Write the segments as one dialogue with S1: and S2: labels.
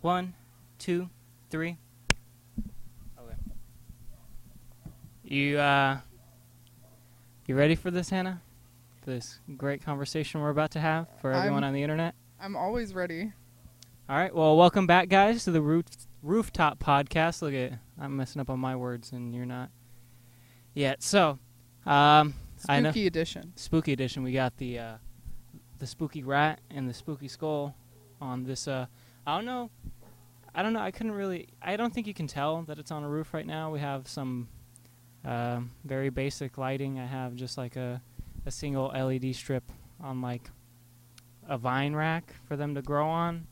S1: One, two, three. Okay. You uh you ready for this, Hannah? For this great conversation we're about to have for everyone
S2: I'm-
S1: on the internet?
S2: I'm always ready.
S1: All right. Well, welcome back, guys, to the roof rooftop podcast. Look at I'm messing up on my words, and you're not yet. So, um, I know
S2: Spooky edition.
S1: spooky edition. We got the uh, the spooky rat and the spooky skull on this. Uh, I don't know. I don't know. I couldn't really. I don't think you can tell that it's on a roof right now. We have some um very basic lighting. I have just like a a single LED strip on like a vine rack for them to grow on.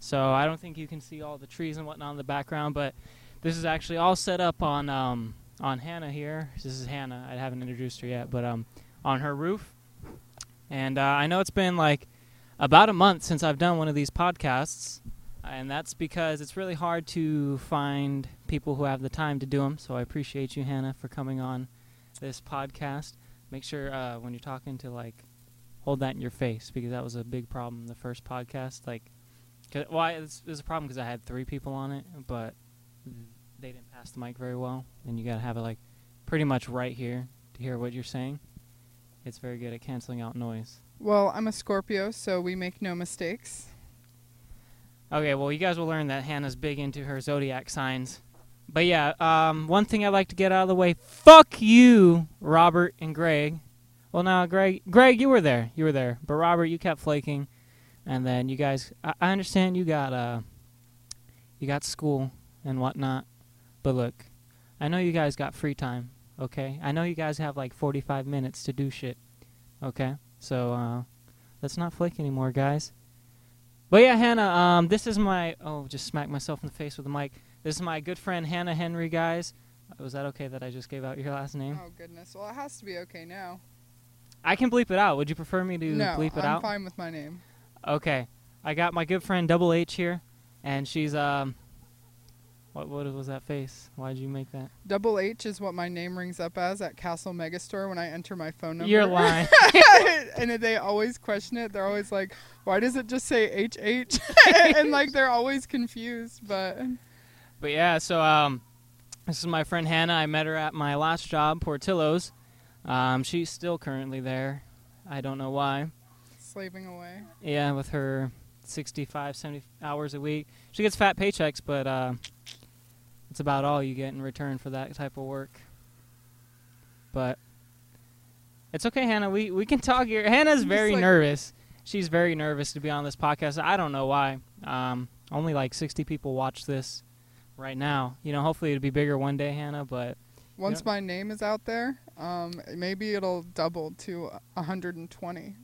S1: So I don't think you can see all the trees and whatnot in the background. But this is actually all set up on um on Hannah here. This is Hannah. I haven't introduced her yet, but um on her roof. And uh, I know it's been like about a month since I've done one of these podcasts, and that's because it's really hard to find people who have the time to do them. So I appreciate you, Hannah, for coming on this podcast. Make sure uh, when you're talking to like hold that in your face because that was a big problem the first podcast. Like, 'cause- well, I- it's, it was a problem because I had three people on it, but they didn't pass the mic very well, and you gotta have it like pretty much right here to hear what you're saying. It's very good at canceling out noise.
S2: Well, I'm a Scorpio, so we make no mistakes.
S1: Okay, well, you guys will learn that Hannah's big into her zodiac signs. But yeah, um, one thing I'd like to get out of the way. Fuck you, Robert and Greg. Well, now, Greg, Greg, you were there, you were there, but Robert, you kept flaking, and then you guys. I, I understand you got uh, you got school and whatnot, but look, I know you guys got free time. Okay, I know you guys have like 45 minutes to do shit. Okay, so uh, let's not flake anymore, guys. But yeah, Hannah, um, this is my oh, just smack myself in the face with the mic. This is my good friend Hannah Henrie, guys. Was that okay that I just gave out your last name?
S2: Oh goodness. Well, it has to be okay now.
S1: I can bleep it out. Would you prefer me to
S2: no,
S1: bleep it
S2: I'm
S1: out?
S2: fine with my name.
S1: Okay, I got my good friend Double H here, and she's um, what what was that face? Why'd you make that?
S2: Double H is what my name rings up as at Castle Megastore when I enter my phone number.
S1: You're lying.
S2: and they always question it. They're always like, "Why does it just say HH?" and like they're always confused. But
S1: But yeah, so um, this is my friend Hannah. I met her at my last job, Portillo's. Um, she's still currently there. I don't know why.
S2: slaving away.
S1: Yeah, with her 65, 70 hours a week. She gets fat paychecks, but uh, it's about all you get in return for that type of work. But it's okay, Hannah. We we can talk here. Hannah's
S2: Just
S1: very
S2: like-
S1: nervous. She's very nervous to be on this podcast. I don't know why. Um, only like 60 people watch this right now. You know, hopefully it'll be bigger one day, Hannah. But
S2: Once
S1: Yeah.
S2: my name is out there, um, maybe it'll double to 120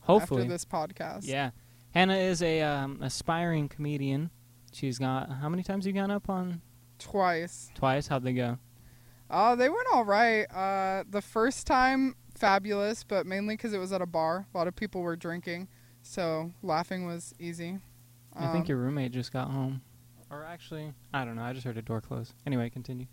S1: hopefully,
S2: after this podcast.
S1: yeah. Hannah is a um, aspiring comedian. She's got how many times you gone up on?
S2: Twice.
S1: Twice. How'd they go?
S2: Uh, they went all right. Uh, the first time, fabulous, but mainly because it was at a bar. A lot of people were drinking, so laughing was easy.
S1: I think
S2: Um,
S1: your roommate just got home. Or actually, I don't know. I just heard a door close. Anyway, continue.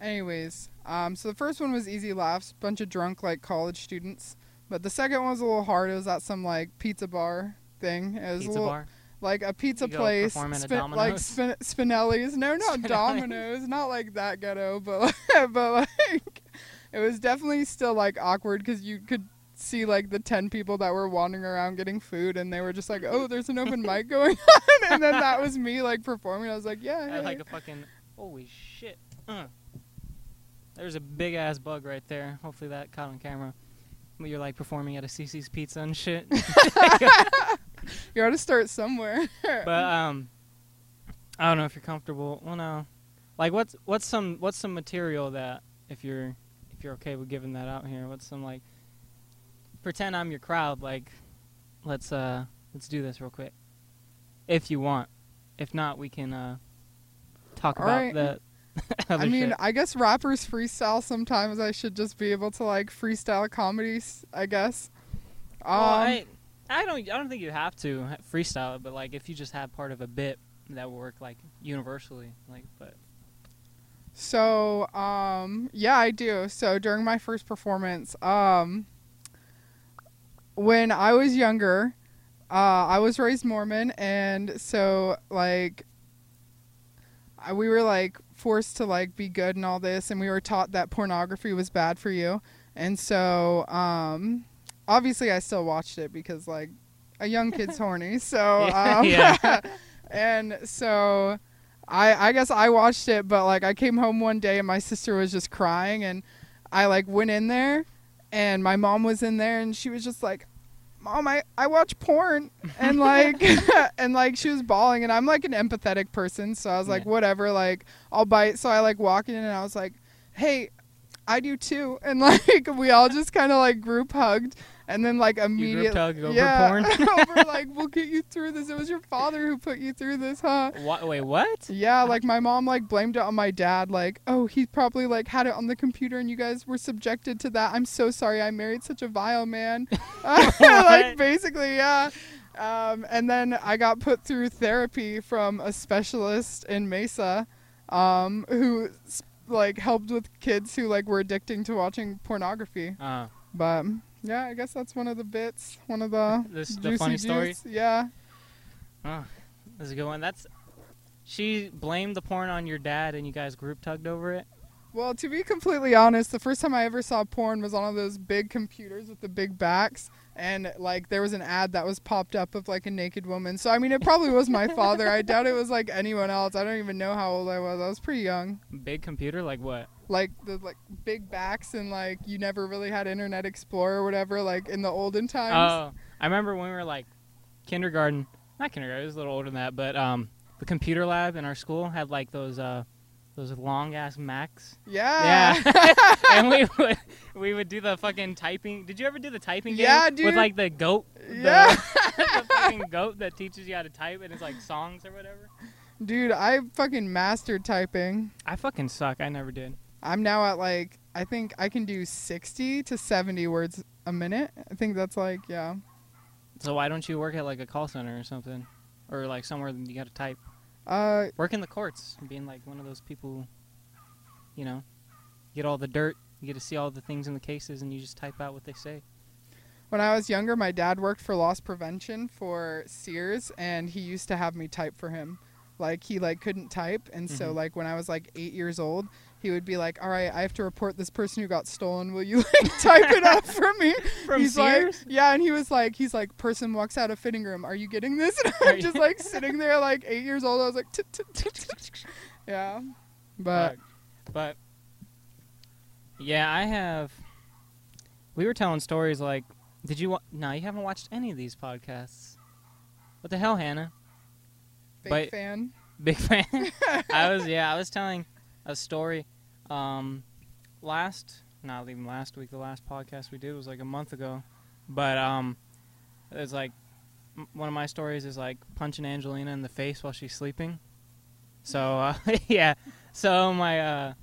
S2: Anyways, um, so the first one was easy laughs, bunch of drunk like college students. But the second one was a little hard. It was at some like pizza bar thing. It was a
S1: Pizza
S2: little,
S1: bar.
S2: Like a pizza place,
S1: perform at a
S2: spin- like spin- Spinelli's. No, not. Domino's, not like that ghetto, but but like it was definitely still like awkward because you could see like the ten people that were wandering around getting food, and they were just like, "Oh, there's an open mic going on," and then that was me like performing. I was like, "Yeah,
S1: I
S2: hey."
S1: like a fucking. Holy shit. Uh. There's a big ass bug right there. Hopefully that caught on camera. You're like performing at a CiCi's Pizza and shit.
S2: you got to start somewhere."
S1: but um, I don't know if you're comfortable. Well, no. Like what's what's some what's some material that if you're if you're okay with giving that out here, what's some like pretend I'm your crowd. Like let's uh let's do this real quick. If you want. If not, we can uh talk
S2: All
S1: about
S2: right.
S1: the.
S2: I mean,
S1: shit.
S2: I guess rappers freestyle sometimes. I should just be able to like freestyle comedies, I guess. Um,
S1: Well, I, I don't. I don't think you have to freestyle it, but like if you just have part of a bit that will work like universally, like. But
S2: So, um, yeah, I do. So during my first performance, um, when I was younger, uh, I was raised Mormon, and so like I- we were like forced to like be good and all this, and we were taught that pornography was bad for you, and so um, obviously I still watched it because like a young kid's horny, so um,
S1: Yeah.
S2: and so. I, I guess I watched it, but like I came home one day and my sister was just crying, and I like went in there, and my mom was in there, and she was just like, "Mom, I I watch porn," and like and like she was bawling, and I'm like an empathetic person, so I was like,
S1: Yeah.
S2: whatever, like I'll bite. So I like walk in, and I was like, "Hey, I do too," and like we all just kind of like group hugged, and then like
S1: You
S2: immediately,
S1: group hug over
S2: yeah,
S1: porn?
S2: over like we'll get you through this. It was your father who put you through this, huh?
S1: What, wait, what?
S2: Yeah, like my mom like blamed it on my dad. Like, oh, he probably like had it on the computer, and you guys were subjected to that. I'm so sorry, I married such a vile man. like basically, yeah. Um, and then I got put through therapy from a specialist in Mesa, um, who like helped with kids who like were addicting to watching pornography.
S1: Uh,
S2: But yeah, I guess that's one of the bits, one of the
S1: this the funny story.
S2: Yeah.
S1: Oh, this is a good one. That's she blamed the porn on your dad, and you guys group tugged over it.
S2: Well, to be completely honest, the first time I ever saw porn was on one of those big computers with the big backs. And like there was an ad that was popped up of like a naked woman. So I mean it probably was my father. I doubt it was like anyone else. I don't even know how old I was. I was pretty young.
S1: Big computer, like what?
S2: Like the like big backs and like you never really had Internet Explorer or whatever, like in the olden times.
S1: Oh, I remember when we were like kindergarten. Not kindergarten. I was a little older than that, but um, the computer lab in our school had like those uh, those long ass Macs.
S2: yeah.
S1: Yeah. and we would we would do the fucking typing. Did you ever do the typing game?
S2: Yeah, dude.
S1: With like the goat. the-
S2: Yeah.
S1: the fucking goat that teaches you how to type and it's like songs or whatever.
S2: Dude, I fucking mastered typing.
S1: I fucking suck. I never did.
S2: I'm now at like I think I can do 60 to 70 words a minute. I think that's like yeah.
S1: So why don't you work at like a call center or something, or like somewhere that you got to type?
S2: Uh
S1: Work in the courts, being like one of those people. who, You know, get all the dirt. You get to see all the things in the cases, and you just type out what they say.
S2: when I was younger, my dad worked for loss prevention for Sears and he used to have me type for him. Like he like couldn't type and so
S1: Mhm.
S2: like when I was like 8 years old, he would be like, "All right, I have to report this person who got stolen. Will you like type it up for me?"
S1: From
S2: he's
S1: Sears?
S2: like, "Yeah," and he was like, "He's like, person walks out of fitting room. Are you getting this?" And I'm just like sitting there like 8 years old. I was like. "Yeah." But
S1: but yeah, I have. We were telling stories like, did you? No, you haven't watched any of these podcasts. What the hell, Hannah?
S2: big fan.
S1: Big fan. I was yeah, I was telling a story um last not even last week, the last podcast we did was like a month ago. But um it's like m- one of my stories is like punching Angelina in the face while she's sleeping. So uh, yeah. So my uh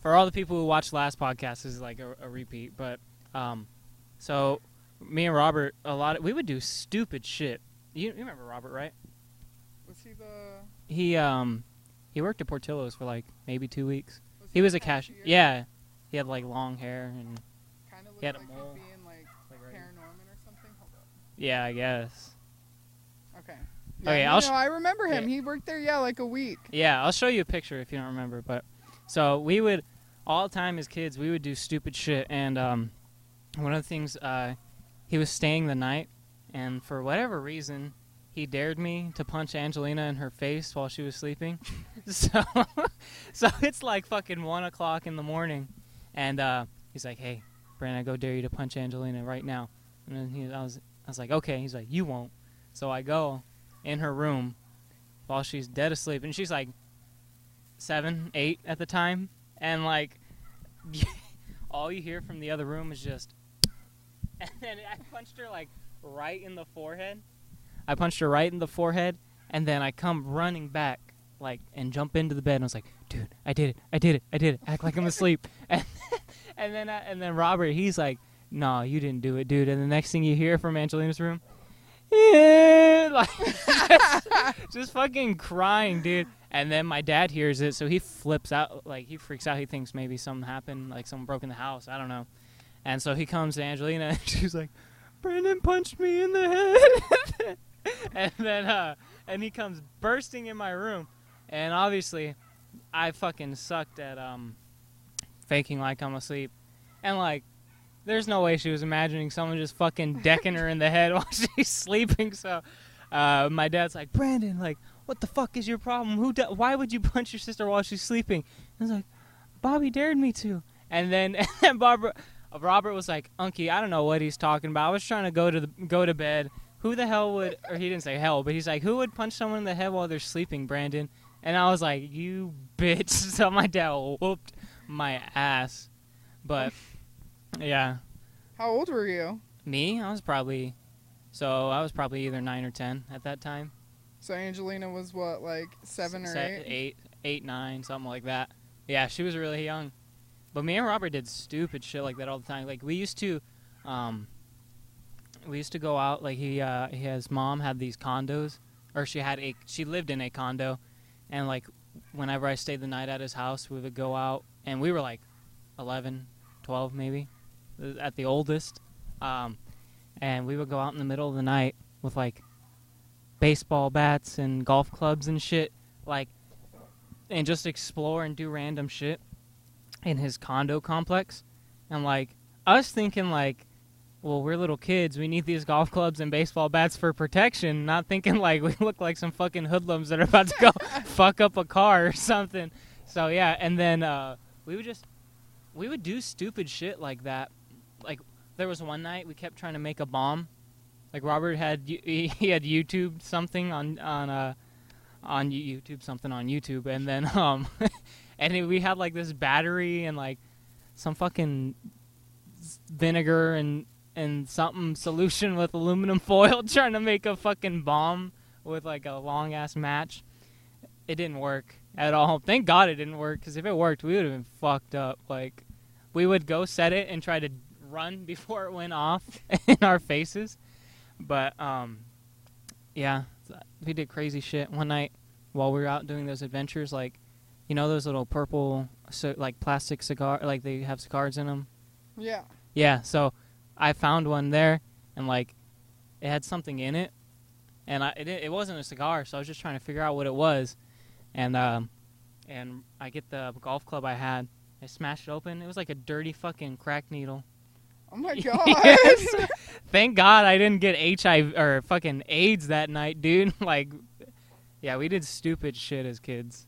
S1: for all the people who watched last podcast this is like a, a repeat, but um so me and Robert a lot of, we would do stupid shit. You, you remember Robert, right?
S2: Was he the
S1: He um he worked at Portillo's for like maybe two weeks.
S2: was
S1: He was a cashier.
S2: cashier?
S1: Yeah, he had like long hair and
S2: Kind of
S1: He had a
S2: like
S1: mole.
S2: he'd be in like
S1: like.
S2: Paranorman or something. Hold up.
S1: Yeah, I guess.
S2: Okay.
S1: Okay,
S2: no,
S1: I'll
S2: no, I remember him.
S1: Yeah.
S2: He worked there, yeah, like a week.
S1: Yeah, I'll show you a picture if you don't remember. But so we would all the time as kids we would do stupid shit, and um, one of the things uh, he was staying the night, and for whatever reason. He dared me to punch Angelina in her face while she was sleeping. so, so it's like fucking one o'clock in the morning, and uh, he's like, "Hey, Brandon, I go dare you to punch Angelina right now." And then he, I was, I was like, "Okay." He's like, "You won't." So I go in her room while she's dead asleep, and she's like seven, eight at the time, and like all you hear from the other room is just, and then I punched her like right in the forehead. I punched her right in the forehead, and then I come running back like and jump into the bed, and I was like, "Dude, I did it! I did it! I did it! Act like I'm asleep." and, and then uh, and then Robert, he's like, "No, you didn't do it, dude." And the next thing you hear from Angelina's room, yeah, like just, just fucking crying, dude. And then my dad hears it, so he flips out, like he freaks out. He thinks maybe something happened, like someone broke in the house. I don't know. And so he comes to Angelina, and she's like, Brandon punched me in the head. and then uh and he comes bursting in my room. And obviously I fucking sucked at um faking like I'm asleep. And like there's no way she was imagining someone just fucking decking her in the head while she's sleeping. So uh my dad's like, "Brandon, like what the fuck is your problem? Who why would you punch your sister while she's sleeping?" I was like, "Bobby dared me to." And then and Barbara Robert was like, "Unky, I don't know what he's talking about. I was trying to go to the go to bed. Who the hell would?" Or he didn't say hell, but he's like, "Who would punch someone in the head while they're sleeping, Brandon?" And I was like, "You bitch!" So my dad whooped my ass. But yeah,
S2: How old were you?
S1: me, I was probably so I was probably either nine or ten at that time.
S2: So Angelina was what, like seven or
S1: Se-
S2: eight?
S1: eight, eight, nine, something like that. Yeah, she was really young. But me and Robert did stupid shit like that all the time. Like we used to, um, we used to go out. Like he, uh, his mom had these condos, or she had a, she lived in a condo, and like whenever I stayed the night at his house, we would go out, and we were like 11, 12 maybe, uh, at the oldest, um, and we would go out in the middle of the night with like baseball bats and golf clubs and shit, like, and just explore and do random shit in his condo complex. And like us thinking like, well, we're little kids, we need these golf clubs and baseball bats for protection, not thinking like we look like some fucking hoodlums that are about to go fuck up a car or something. So yeah, and then uh, we would just we would do stupid shit like that. Like there was one night we kept trying to make a bomb. Like Robert had he he had YouTube something on on uh on YouTube something on YouTube, and then um and it- we had like this battery and like some fucking vinegar and and something solution with aluminum foil trying to make a fucking bomb with like a long ass match. It didn't work at all. Thank God it didn't work because if it worked, we would have been fucked up. Like we would go set it and try to run before it went off in our faces. But um, yeah, we did crazy shit one night while we were out doing those adventures. Like, you know those little purple, so, like plastic cigar, like they have cigars in them.
S2: Yeah.
S1: Yeah, so I found one there, and like it had something in it, and I it, it wasn't a cigar, so I was just trying to figure out what it was, and um, and I get the golf club I had, I smashed it open. It was like a dirty fucking crack needle.
S2: Oh my god.
S1: Yes. Thank God I didn't get HIV or fucking AIDS that night, dude. like, yeah, we did stupid shit as kids.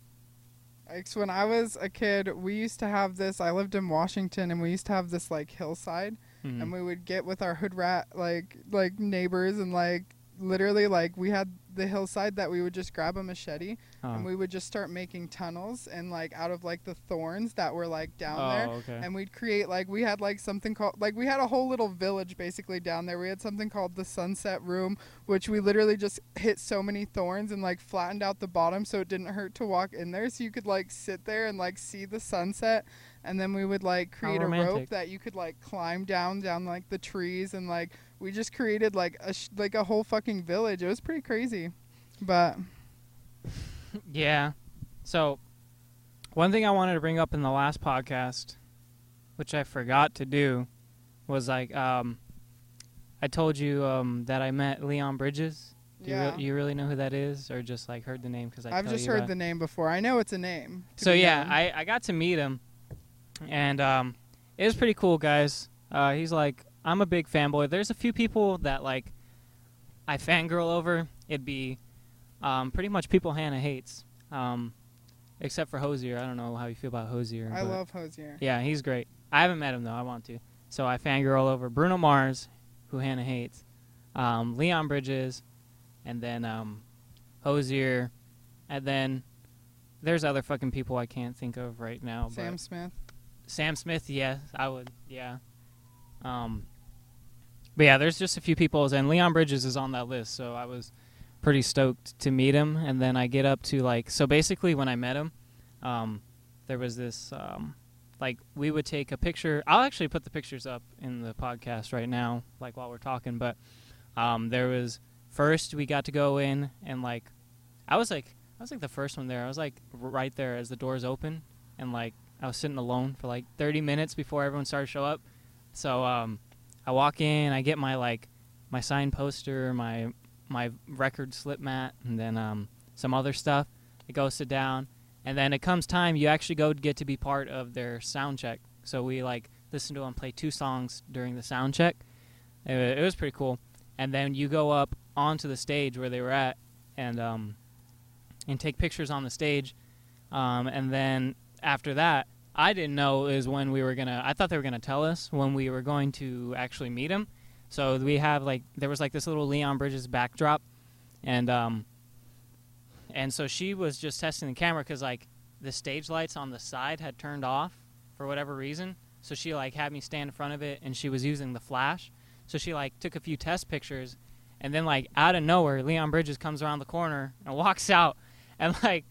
S2: Like when I was a kid, we used to have this. I lived in Washington, and we used to have this like hillside,
S1: Mhm.
S2: and we would get with our hood rat like like neighbors, and like literally like we had the hillside that we would just grab a machete
S1: Oh.
S2: and we would just start making tunnels and like out of like the thorns that were like down
S1: oh,
S2: there.
S1: okay.
S2: And we'd create like we had like something called like we had a whole little village basically down there. We had something called the sunset room, which we literally just hit so many thorns and like flattened out the bottom so it didn't hurt to walk in there. So you could like sit there and like see the sunset. And then we would like create a rope that you could like climb down down like the trees and like we just created like a sh- like a whole fucking village. It was pretty crazy, but
S1: Yeah. So, one thing I wanted to bring up in the last podcast, which I forgot to do, was like um, I told you um, that I met Leon Bridges. Do you,
S2: yeah.
S1: re- you really know who that is, or just like heard the name because
S2: I've just
S1: you
S2: heard the name before. I know it's a name.
S1: So yeah,
S2: known.
S1: I, I got to meet him, and um, it was pretty cool, guys. Uh, he's like, I'm a big fanboy. There's a few people that like I fangirl over. It'd be um, pretty much people Hannah hates, um, except for Hozier. I don't know how you feel about Hozier.
S2: I love Hozier.
S1: Yeah, he's great. I haven't met him though. I want to. So I fangirl over Bruno Mars, who Hannah hates, um, Leon Bridges, and then um, Hozier, and then there's other fucking people I can't think of right now.
S2: Sam Smith.
S1: Sam Smith, yes, I would, yeah. Um, but yeah, there's just a few people, and Leon Bridges is on that list, so I was pretty stoked to meet him. And then I get up to like, so basically when I met him, um, there was this, um, like we would take a picture. I'll actually put the pictures up in the podcast right now, like while we're talking. But um, there was first we got to go in and like, I was like, I was like the first one there. I was like right there as the doors open, and like I was sitting alone for like 30 minutes before everyone started to show up. So um, I walk in, I get my like my signed poster, my my record slip mat, and then um, some other stuff. I go sit down, and then it comes time you actually go get to be part of their sound check. So we like listen to them play two songs during the sound check. It, it was pretty cool. And then you go up onto the stage where they were at, and um, and take pictures on the stage. Um, and then after that, I didn't know is when we were gonna. I thought they were gonna tell us when we were going to actually meet him. So we have like there was like this little Leon Bridges backdrop, and um, and so she was just testing the camera because like the stage lights on the side had turned off for whatever reason. So she like had me stand in front of it, and she was using the flash. So she like took a few test pictures, and then like out of nowhere, Leon Bridges comes around the corner and walks out, and like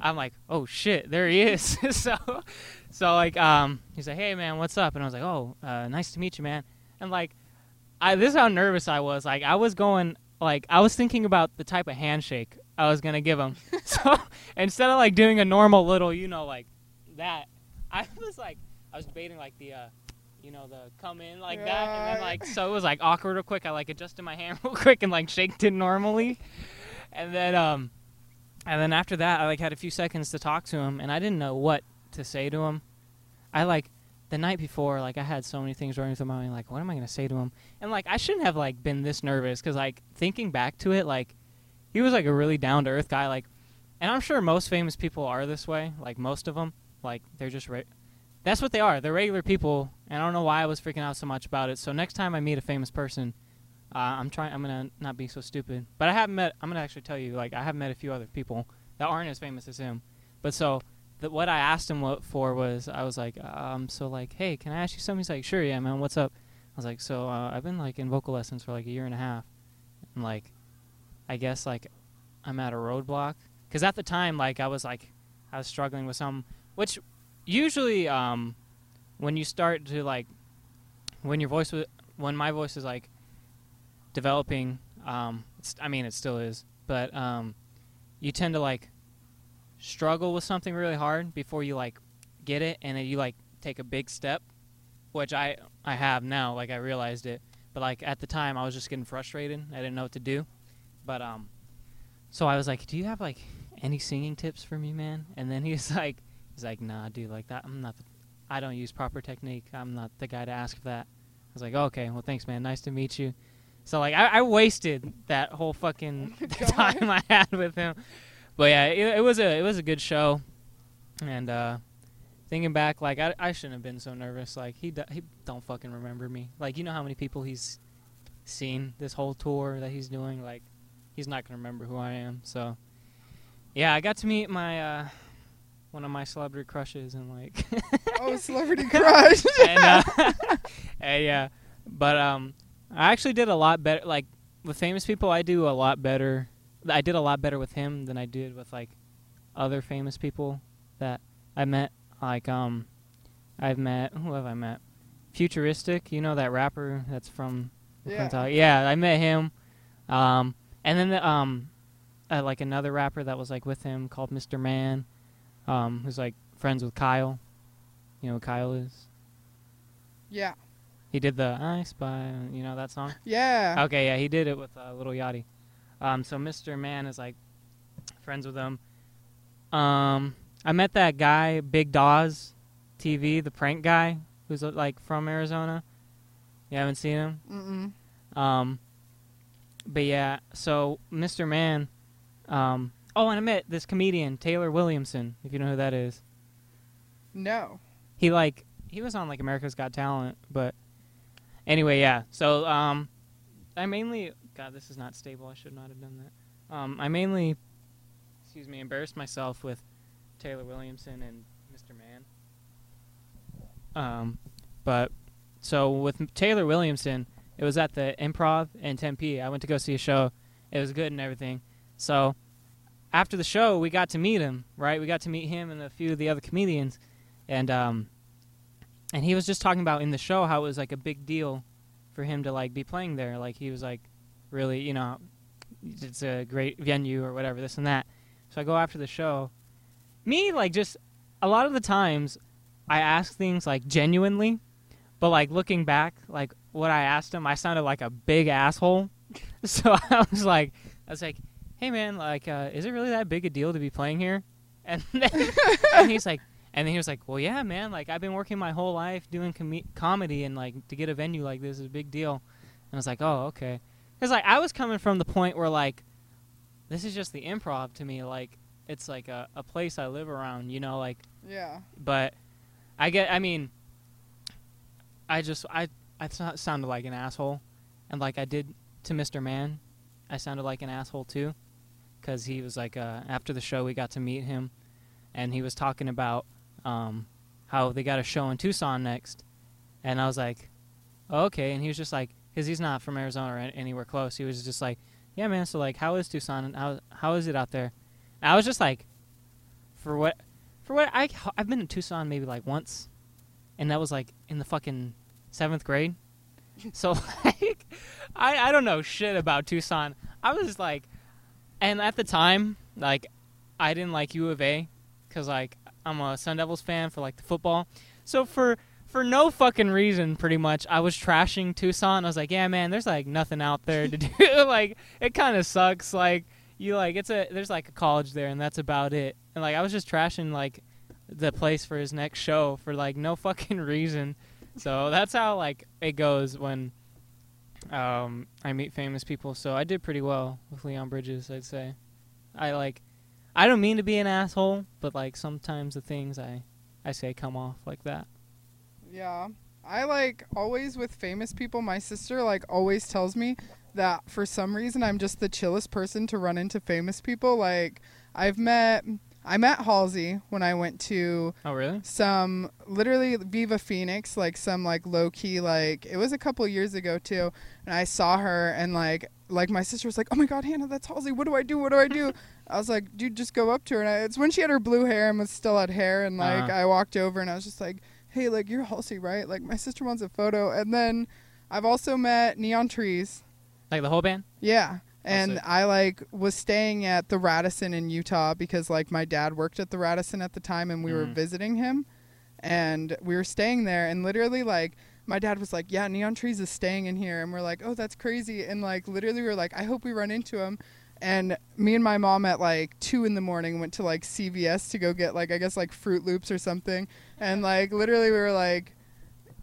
S1: I'm like, oh shit, there he is. so, so like, um, he's like, hey man, what's up? And I was like, oh, uh, nice to meet you, man. And like, I this is how nervous I was. Like, I was going, like, I was thinking about the type of handshake I was gonna give him. so instead of like doing a normal little, you know, like that, I was like, I was debating like the, uh, you know, the come in like that, and then like, so it was like awkward real quick. I like adjusted my hand real quick and like shaked it normally, and then um and then after that, I like had a few seconds to talk to him, and I didn't know what to say to him. I like the night before, like I had so many things running through my mind, like what am I gonna say to him? And like I shouldn't have like been this nervous because like thinking back to it, like he was like a really down to earth guy, like, and I'm sure most famous people are this way, like most of them, like they're just re- that's what they are. They're regular people, and I don't know why I was freaking out so much about it. So next time I meet a famous person, uh, I'm trying. I'm gonna not be so stupid. But I haven't met. I'm gonna actually tell you. Like I have met a few other people that aren't as famous as him. But so the, what I asked him what for was I was like, um, so like, hey, can I ask you something? He's like, sure, yeah, man. What's up? I was like, so uh, I've been like in vocal lessons for like a year and a half, and like, I guess like I'm at a roadblock because at the time like I was like I was struggling with some which usually um when you start to like when your voice was when my voice is like developing um i mean it still is but um you tend to like struggle with something really hard before you like get it and then you like take a big step which i i have now like i realized it but like at the time i was just getting frustrated i didn't know what to do but um so i was like do you have like any singing tips for me man? And then he was like he's like nah dude like that i'm not the, i don't use proper technique i'm not the guy to ask for that. I was like okay well thanks man nice to meet you so like I, I wasted that whole fucking time I had with him. But yeah, it, it was a it was a good show, and uh, thinking back, like I, I shouldn't have been so nervous. Like he do, he don't fucking remember me. Like you know how many people he's seen this whole tour that he's doing. Like he's not gonna remember who I am. So yeah, I got to meet my uh, one of my celebrity crushes and like
S2: Oh, celebrity crush.
S1: and, uh, and yeah, but um, I actually did a lot better. Like with famous people, I do a lot better. I did a lot better with him than I did with like other famous people that I met. Like um, I've met who have I met? Futuristic, you know that rapper that's from
S2: yeah.
S1: Yeah, I met him. Um, and then the, um, uh, like another rapper that was like with him called Mr. Man, um, who's like friends with Kyle. You know who Kyle is?
S2: Yeah.
S1: He did the I Spy, you know that song?
S2: Yeah.
S1: Okay, yeah, he did it with uh, Lil Yachty. Um, so Mr. Man is like friends with him. Um, I met that guy, Big Daws TV, the prank guy, who's uh, like from Arizona. You haven't seen him?
S2: Mm-mm.
S1: Um, but yeah, so Mr. Man. Um, oh, and I met this comedian Taylor Williamson, if you know who that is.
S2: No.
S1: He like he was on like America's Got Talent, but anyway, yeah. So um, I mainly God, this is not stable. I should not have done that. Um, I mainly, excuse me, embarrassed myself with Taylor Williamson and Mr. Man. Um, but so with Taylor Williamson, it was at the Improv in Tempe. I went to go see a show. It was good and everything. So after the show, we got to meet him. Right, we got to meet him and a few of the other comedians, and um, and he was just talking about in the show how it was like a big deal for him to like be playing there. Like he was like really, you know, it's a great venue or whatever, this and that. So I go after the show. Me, like, just a lot of the times I ask things like genuinely, but like looking back, like what I asked him, I sounded like a big asshole. So I was like, I was like, "Hey man, like, uh, is it really that big a deal to be playing here?" And then, and he's like, and then he was like, "Well, yeah, man. Like, I've been working my whole life doing com- comedy, and like to get a venue like this is a big deal." And I was like, "Oh, okay." Because like I was coming from the point where like, this is just the improv to me. Like, it's like a, a place I live around, you know, like
S2: Yeah.
S1: but I get. I mean, I just I I so- sounded like an asshole, and like I did to Mr. Man, I sounded like an asshole too, because he was like uh, after the show we got to meet him, and he was talking about um, how they got a show in Tucson next, and I was like, oh, okay, and he was just like, because he's not from Arizona or anywhere close, he was just like, yeah, man, so like, how is Tucson and how how is it out there? And I was just like, for what for what I I've been to Tucson maybe like once, and that was like in the fucking seventh grade. So like, I I don't know shit about Tucson. I was like, and at the time like, I didn't like U of A, cause like I'm a Sun Devils fan for like the football. So for for no fucking reason, pretty much, I was trashing Tucson. I was like, yeah, man, there's like nothing out there to do. like it kind of sucks. Like you like it's a there's like a college there, and that's about it. And like I was just trashing like the place for his next show for like no fucking reason. So that's how like it goes when um I meet famous people. So I did pretty well with Leon Bridges, I'd say. I like I don't mean to be an asshole, but like sometimes the things I I say come off like that.
S2: Yeah. I like always with famous people, my sister like always tells me that for some reason I'm just the chillest person to run into famous people. Like I've met I met Halsey when I went to
S1: Oh really?
S2: some literally Viva Phoenix, like some like low key like it was a couple years ago too, and I saw her and like like my sister was like, "Oh my God, Hannah, that's Halsey. What do I do? What do I do?" I was like, "Dude, just go up to her." And I, it's when she had her blue hair and was still had hair, and like
S1: Uh-huh.
S2: I walked over and I was just like, "Hey, like you're Halsey, right? Like my sister wants a photo." And then I've also met Neon Trees.
S1: Like the whole band?
S2: Yeah. And. I like was staying at the Radisson in Utah because like my dad worked at the Radisson at the time and we were
S1: Mhm.
S2: visiting him and we were staying there and literally like my dad was like, "Yeah, Neon Trees is staying in here." And we're like, "Oh, that's crazy." And like literally we were like, "I hope we run into him." And me and my mom at like 2 in the morning went to like CVS to go get like I guess like Froot Loops or something. And like literally we were like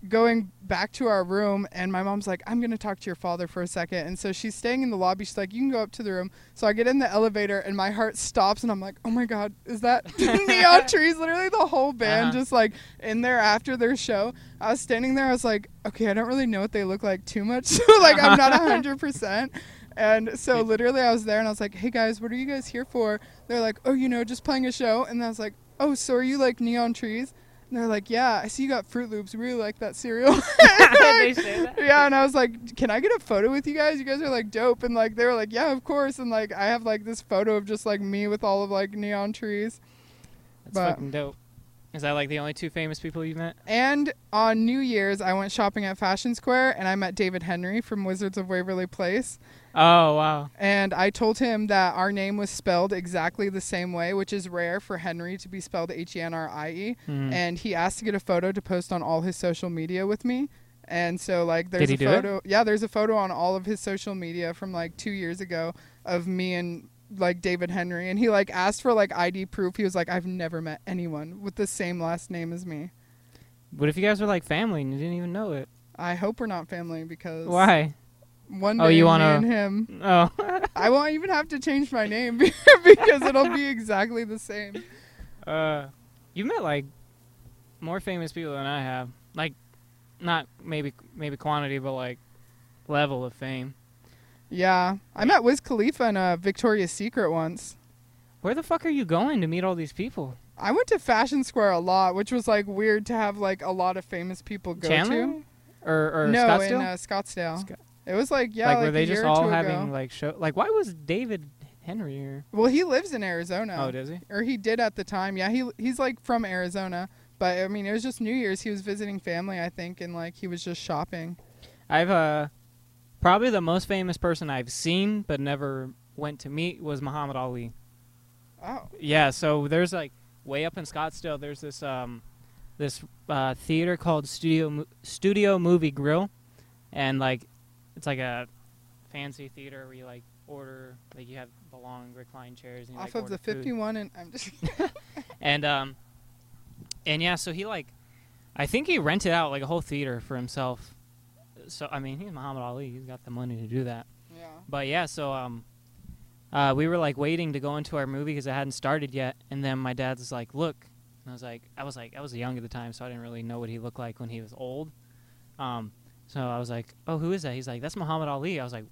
S2: going back to our room and my mom's like i'm going to talk to your father for a second. And so she's staying in the lobby. She's like you can go up to the room. So i get in the elevator and my heart stops and i'm like oh my god is that neon trees? Literally the whole band
S1: Uh-huh.
S2: just like in there after their show. I was standing there. I was like okay i don't really know what they look like too much. So like i'm not 100% and so literally i was there and i was like hey guys what are you guys here for? They're like oh you know just playing a show. And i was like oh so are you like neon trees and they're like, yeah, I see you got Froot Loops. We really like that cereal.
S1: they that?
S2: yeah, and I was like, can I get a photo with you guys? You guys are like dope. And like they were like, yeah, of course. And like I have like this photo of just like me with all of like neon trees.
S1: That's
S2: But-
S1: fucking dope. Is that like the only two famous people you've met?
S2: And on New Year's, I went shopping at Fashion Square and I met David Henrie from Wizards of Waverly Place.
S1: Oh wow.
S2: And I told him that our name was spelled exactly the same way, which is rare for Henrie to be spelled H E N R I E.
S1: Mhm.
S2: and he asked to get a photo to post on all his social media with me. And so like there's a
S1: do it?
S2: photo yeah, there's a photo on all of his social media from like 2 years ago of me and like David Henrie and he like asked for like ID proof. He was like I've never met anyone with the same last name as me.
S1: What if you guys were like family and you didn't even know it?
S2: I hope we're not family because
S1: Why?
S2: one day
S1: Oh, you
S2: me
S1: wanna-
S2: and him
S1: Oh.
S2: I won't even have to change my name because it'll be exactly the same.
S1: Uh, you met like more famous people than I have. Like, not maybe maybe quantity, but like level of fame.
S2: Yeah, I met Wiz Khalifa in a Victoria's Secret once.
S1: Where the fuck are you going to meet all these people?
S2: I went to Fashion Square a lot, which was like weird to have like a lot of famous people go
S1: Chandler or or
S2: to. No,
S1: Scottsdale?
S2: in uh, Scottsdale.
S1: Sc-
S2: it was like yeah,
S1: like,
S2: like,
S1: were they just
S2: or
S1: all having
S2: ago.
S1: like show? Like, why was David Henrie here?
S2: Well, he lives in Arizona.
S1: Oh, does he?
S2: or he did at the time. Yeah, he he's like from Arizona, but I mean it was just New Year's. He was visiting family, I think, and like he was just shopping.
S1: I've uh probably the most famous person I've seen but never went to meet was Muhammad Ali.
S2: Oh,
S1: Yeah, so there's like way up in Scottsdale. There's this um this uh, theater called Studio Mo- Studio Movie Grill, and like it's like a fancy theater where you like order like you have the long reclined chairs and you,
S2: Off
S1: like,
S2: of the
S1: order food.
S2: 51 and I'm just
S1: and um and yeah so he like i think he rented out like a whole theater for himself so i mean he's muhammad ali. He's got the money to do that.
S2: Yeah.
S1: but yeah so um uh, we were like waiting to go into our movie because it hadn't started yet. And then my dad's like look and i was like i was like i was young at the time so i didn't really know what he looked like when he was old. Um so i was like oh who is that? He's like that's muhammad ali. I was like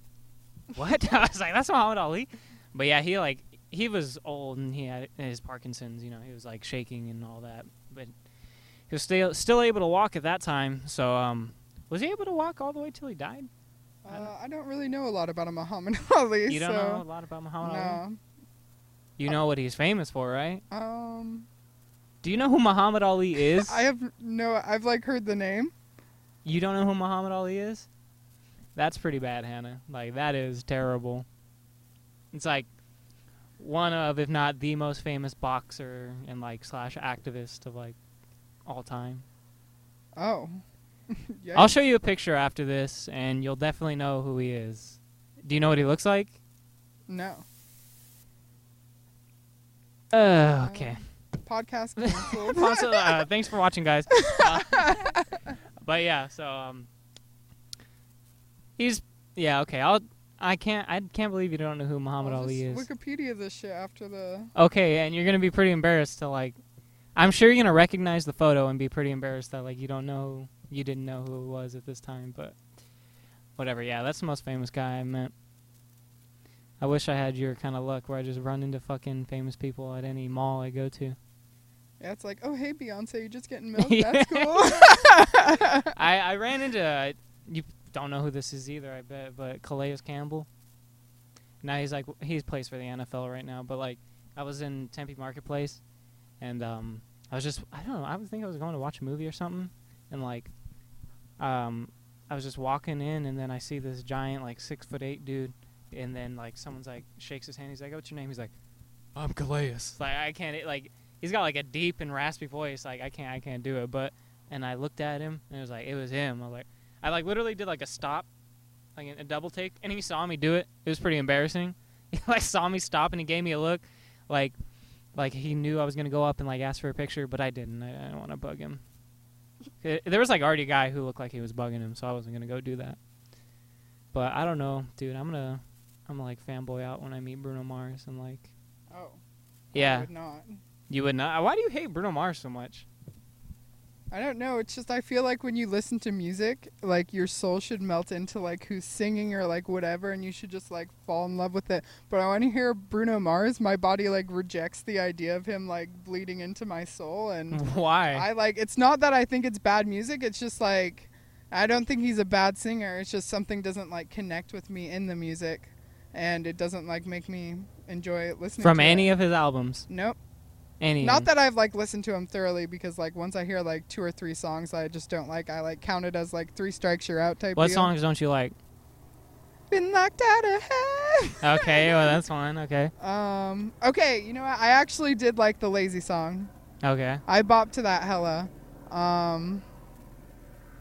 S1: what? I was like that's muhammad ali? But yeah he like he was old and he had his Parkinson's. You know, he was like shaking and all that, but he was still still able to walk at that time. So, um, was he able to walk all the way till he died? I don't-
S2: Uh, I don't really know a lot about a Muhammad Ali.
S1: You don't
S2: so
S1: know a lot about Muhammad Ali.
S2: no.
S1: You know what he's famous for, right?
S2: Um,
S1: Do you know who Muhammad Ali is?
S2: I have no. I've like heard the name.
S1: you don't know who Muhammad Ali is? That's pretty bad, Hannah. Like that is terrible. It's like one of, if not the most famous boxer and like slash activist of like all time.
S2: Oh. yeah.
S1: I'll show you a picture after this, and you'll definitely know who he is. Do you know what he looks like?
S2: No.
S1: Uh, okay.
S2: Podcast canceled.
S1: Uh, thanks for watching, guys. Uh, but yeah, so um, he's yeah okay. I'll I can't I can't believe you don't know who Muhammad
S2: I'll
S1: Ali is.
S2: Wikipedia this shit after the.
S1: Okay, and you're gonna be pretty embarrassed to like. I'm sure you're gonna recognize the photo and be pretty embarrassed that like you don't know you didn't know who it was at this time, but whatever. Yeah, that's the most famous guy I met. I wish I had your kind of luck where I just run into fucking famous people at any mall I go to.
S2: Yeah, it's like, oh hey Beyonce, you just getting milk? That's cool.
S1: I I ran into uh, you don't know who this is either, I bet, but Calais Campbell. Now he's like he's plays for the NFL right now, but like I was in Tempe Marketplace, and um I was just I don't know I was think I was going to watch a movie or something, and like um I was just walking in, and then I see this giant like six foot eight dude, and then like someone's like shakes his hand, he's like, "What's your name?" He's like, "I'm Calais." Like I can't like he's got like a deep and raspy voice, like I can't I can't do it, but and I looked at him and it was like it was him. I was like I like literally did like a stop, like a double take, and he saw me do it. It was pretty embarrassing. He like saw me stop and he gave me a look, like like he knew I was gonna go up and like ask for a picture, but I didn't. I, I didn't want to bug him. There was like already a guy who looked like he was bugging him, so I wasn't gonna go do that. But I don't know, dude. I'm gonna I'm gonna like fanboy out when I meet Bruno Mars and like
S2: oh. I
S1: yeah,
S2: would not.
S1: you would not. Why do you hate Bruno Mars so much?
S2: I don't know. It's just I feel like when you listen to music, like your soul should melt into like who's singing or like whatever, and you should just like fall in love with it. But I want to hear Bruno Mars. My body like rejects the idea of him like bleeding into my soul, and
S1: Why?
S2: I like. It's not that I think it's bad music. It's just like I don't think he's a bad singer. It's just something doesn't like connect with me in the music, and it doesn't like make me enjoy listening
S1: From any
S2: It.
S1: of his albums,
S2: Nope.
S1: Any.
S2: Not that I've like listened to him thoroughly because like once I hear like two or three songs I just don't like, I like count it as like three strikes you're out type.
S1: What
S2: deal.
S1: songs don't you like?
S2: Been knocked out of heaven.
S1: Okay, well that's fine. Okay,
S2: Um. Okay. You know what? I actually did like the lazy song.
S1: okay.
S2: I bopped to that hella. Um.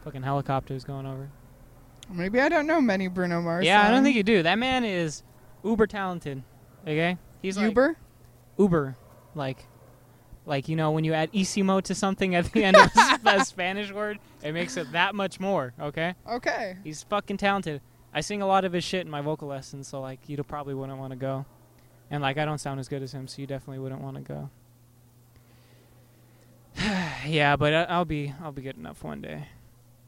S1: Fucking helicopters going over.
S2: Maybe I don't know many Bruno Mars.
S1: yeah, I don't think you do. That man is uber talented. Okay, he's like
S2: Uber.
S1: uber, like, like you know when you add isimo to something at the end of a Spanish word, it makes it that much more. Okay,
S2: Okay.
S1: he's fucking talented. I sing a lot of his shit in my vocal lessons, so like you probably wouldn't want to go, and like I don't sound as good as him, so you definitely wouldn't want to go. yeah, but I- I'll be I'll be good enough one day.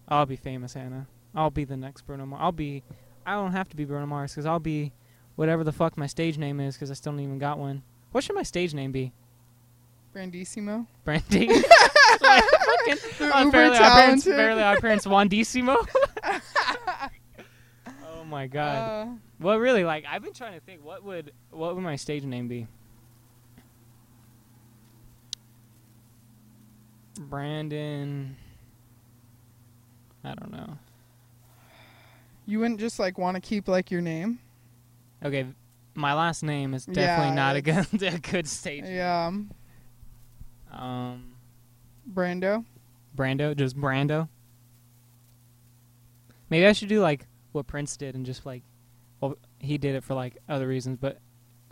S1: I'll be famous, Hannah. I'll be the next Bruno Mars. I'll be. I don't have to be Bruno Mars because I'll be whatever the fuck my stage name is because I still don't even got one. What should my stage name be?
S2: Brandissimo.
S1: Brandy. Like, fucking- oh,
S2: uber
S1: our parents,
S2: talented.
S1: apparently our parents Wandissimo. oh my god.
S2: Uh,
S1: Well, really, like I've been trying to think, what would what would my stage name be? Brandon. I don't know.
S2: you wouldn't just like want to keep like your name.
S1: Okay, my last name is
S2: Yeah,
S1: definitely not a good a good stage.
S2: Yeah. um,
S1: Um,
S2: Brando.
S1: Brando, just Brando. Maybe I should do like what Prince did and just like, well, he did it for like other reasons, but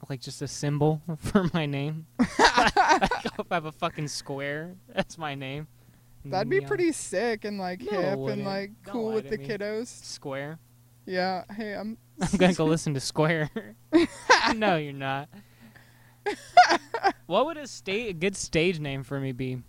S1: like just a symbol for my name. like, if I have a fucking square, that's my name.
S2: That'd be
S1: Neon
S2: pretty sick and like
S1: No, it
S2: hip and
S1: wouldn't.
S2: like
S1: Don't
S2: cool
S1: lie
S2: with
S1: to
S2: the
S1: me.
S2: kiddos.
S1: Square.
S2: Yeah. Hey, I'm.
S1: I'm gonna go listen to Square. no, you're not. What would a sta- a good stage name for me be?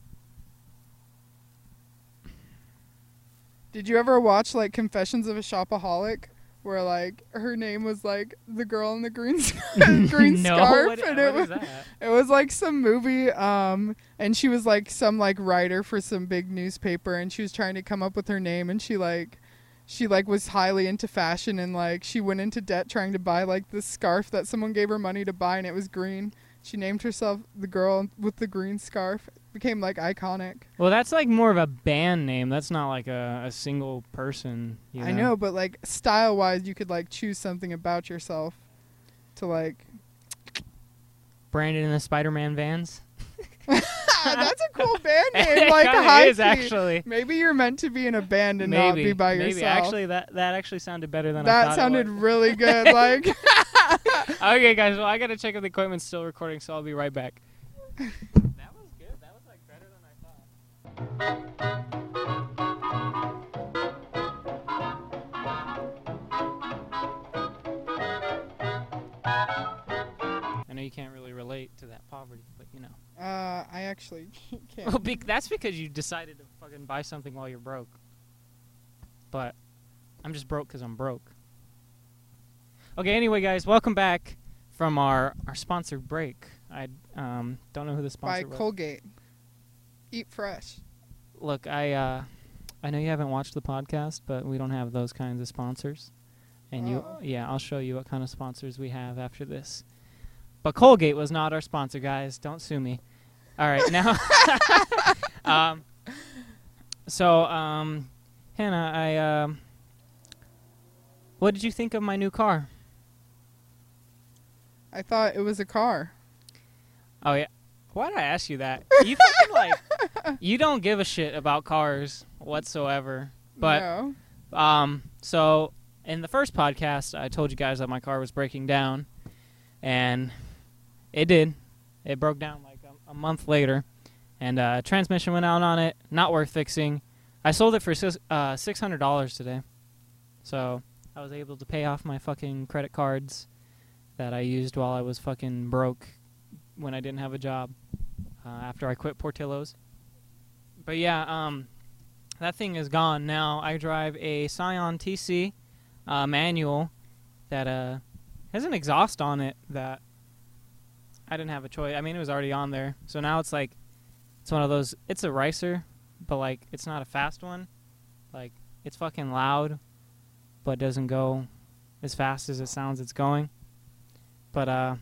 S2: Did you ever watch like Confessions of a Shopaholic, where like her name was like the girl in the green green
S1: no,
S2: scarf,
S1: what,
S2: and it was
S1: that?
S2: it was like some movie, um, and she was like some like writer for some big newspaper, and she was trying to come up with her name, and she like. She like was highly into fashion and like she went into debt trying to buy like this scarf that someone gave her money to buy and it was green. She named herself the girl with the green scarf. It became like iconic.
S1: Well, that's like more of a band name. That's not like a, a single person. You know?
S2: I know, but like style wise, you could like choose something about yourself to like.
S1: Brandon and the Spider-Man vans.
S2: That's a cool band name, like high
S1: is
S2: key.
S1: actually.
S2: Maybe you're meant to be in a band and
S1: maybe
S2: not be by
S1: maybe
S2: yourself.
S1: actually that that actually sounded better than I
S2: that sounded really good. Like.
S1: Okay, guys. Well, I gotta check if the equipment's still recording, so I'll be right back. that was good. That was like better than I thought. I know you can't really relate to that poverty, but you know.
S2: uh, I actually can't.
S1: Well, be- that's because you decided to fucking buy something while you're broke. But I'm just broke because I'm broke. Okay, anyway, guys, welcome back from our, our sponsored break. I um, don't know who the
S2: By
S1: sponsor was.
S2: Colgate. Eat fresh.
S1: Look, I uh, I know you haven't watched the podcast, but we don't have those kinds of sponsors. And you,
S2: Oh.
S1: yeah, I'll show you what kind of sponsors we have after this. But Colgate was not our sponsor, guys. Don't sue me. All right, now. um, so, um, Hannah, I um, what did you think of my new car?
S2: I thought it was a car.
S1: Oh yeah. Why did I ask you that? You fucking like, you don't give a shit about cars whatsoever. But
S2: no.
S1: Um, so in the first podcast, I told you guys that my car was breaking down, and it did. It broke down like a, a month later, and uh, transmission went out on it. Not worth fixing. I sold it for uh, six hundred dollars today, so I was able to pay off my fucking credit cards that I used while I was fucking broke when I didn't have a job uh, after I quit Portillo's. But yeah, um, that thing is gone now. I drive a Scion TC uh, manual that uh, has an exhaust on it that I didn't have a choice. I mean, it was already on there, so now it's like it's one of those. It's a ricer, but like it's not a fast one. Like it's fucking loud, but doesn't go as fast as it sounds it's going. But uh,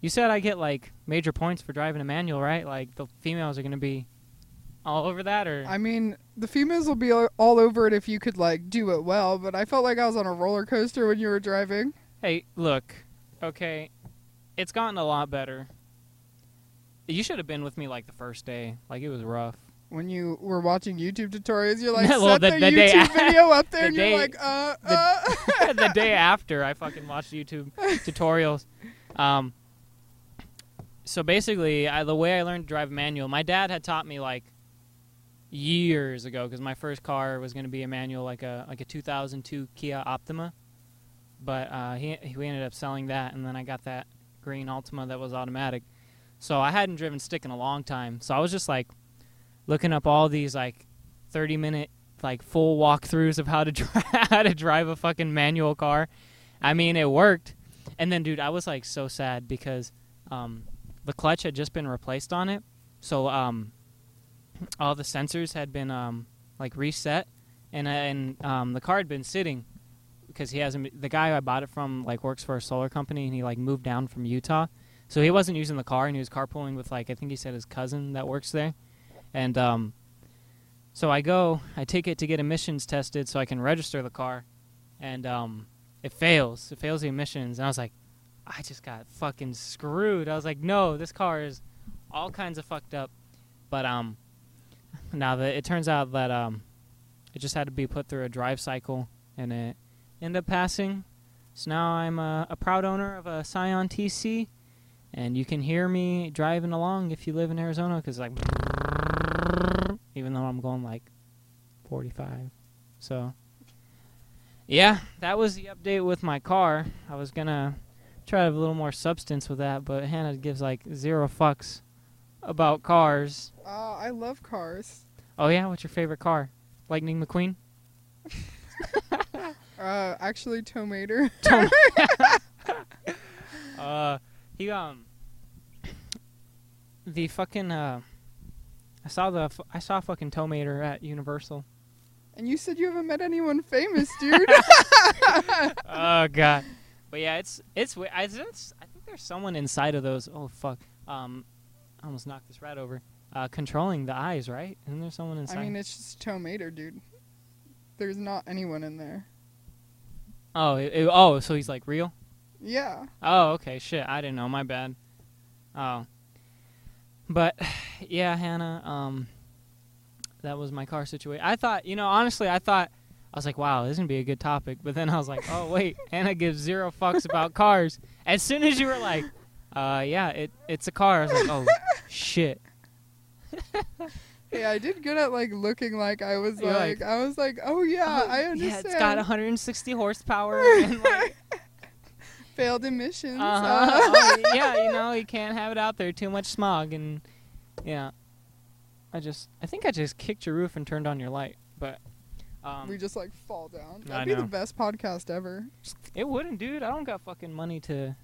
S1: you said I get like major points for driving a manual, right? Like the females are gonna be all over that, or
S2: I mean, the females will be all all over it if you could like do it well, but I felt like I was on a roller coaster when you were driving.
S1: Hey, look, okay, it's gotten a lot better. You should have been with me like the first day. Like it was rough.
S2: When you were watching YouTube tutorials, you're like,
S1: Well,
S2: set
S1: the-
S2: the,
S1: the
S2: YouTube video up there,
S1: the
S2: and
S1: day-
S2: you're like, uh,
S1: the-
S2: uh.
S1: the day after, I fucking watched YouTube tutorials. Um, so basically, I, the way I learned to drive manual, my dad had taught me like years ago because my first car was going to be a manual, like a like a 2002 Kia Optima. But uh, he he we ended up selling that, and then I got that green Altima that was automatic. So I hadn't driven stick in a long time. So I was just like looking up all these like 30 minute like full walkthroughs of how to drive how to drive a fucking manual car. I mean, it worked. And then, dude, I was like so sad because um, the clutch had just been replaced on it, so um, all the sensors had been um, like reset, and and um, the car had been sitting because he hasn't. The guy I bought it from like works for a solar company, and he like moved down from Utah, so he wasn't using the car, and he was carpooling with like I think he said his cousin that works there, and um, so I go, I take it to get emissions tested so I can register the car, and um, it fails. It fails the emissions, and I was like, I just got fucking screwed. I was like, no, this car is all kinds of fucked up. But um, now that it turns out that um, it just had to be put through a drive cycle, and it ended up passing. So now I'm a, a proud owner of a Scion TC, and you can hear me driving along if you live in Arizona, because like, even though I'm going like 45. So, yeah, that was the update with my car. I was gonna try to have a little more substance with that, but Hannah gives like zero fucks about cars.
S2: Uh, I love cars.
S1: Oh yeah, what's your favorite car? Lightning McQueen.
S2: Uh, actually, Tow Mater.
S1: Tom- uh, he um, the fucking uh, I saw the f- I saw fucking Tow Mater at Universal.
S2: and you said you haven't met anyone famous, dude.
S1: oh god, but yeah, it's it's I, it's I think there's someone inside of those. Oh fuck, um, I almost knocked this rat over. Uh, controlling the eyes, right? Isn't there someone inside?
S2: I mean, it's just Tow Mater, dude. There's not anyone in there.
S1: oh, it, it- oh, so he's like real.
S2: Yeah.
S1: Oh, okay. Shit, I didn't know. My bad. Oh, but yeah, Hannah. Um, that was my car situation. I thought, you know, honestly, I thought I was like, wow, this is gonna be a good topic. But then I was like, oh wait, Hannah gives zero fucks about cars. As soon as you were like, uh, yeah, it it's a car. I was like, oh shit.
S2: Hey, I did good at like looking like I was
S1: You're
S2: like,
S1: like,
S2: I was like, oh yeah,
S1: Oh,
S2: I understand.
S1: Yeah, it's got 160 horsepower. And like,
S2: Failed emissions.
S1: uh-huh.
S2: uh,
S1: oh, yeah, you know, you can't have it out there. Too much smog, and yeah. I just, I think I just kicked your roof and turned on your light, but um,
S2: we just like fall down. That'd
S1: I
S2: be the best podcast ever.
S1: it wouldn't, dude. I don't got fucking money to,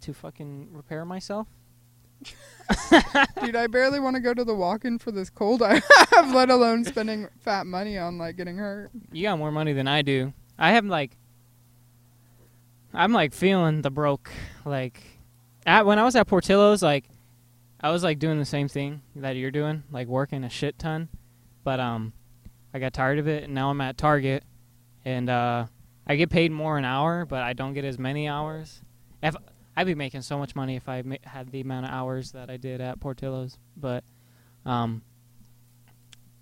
S1: to fucking repair myself.
S2: Dude, I barely want to go to the walk-in for this cold I have, let alone spending fat money on like getting hurt.
S1: You got more money than I do. I have like, I'm like feeling the broke. Like, at when I was at Portillo's, like, I was like doing the same thing that you're doing, like working a shit ton. But um, I got tired of it, and now I'm at Target, and uh, I get paid more an hour, but I don't get as many hours. If I'd be making so much money if I ma- had the amount of hours that I did at Portillo's, but um,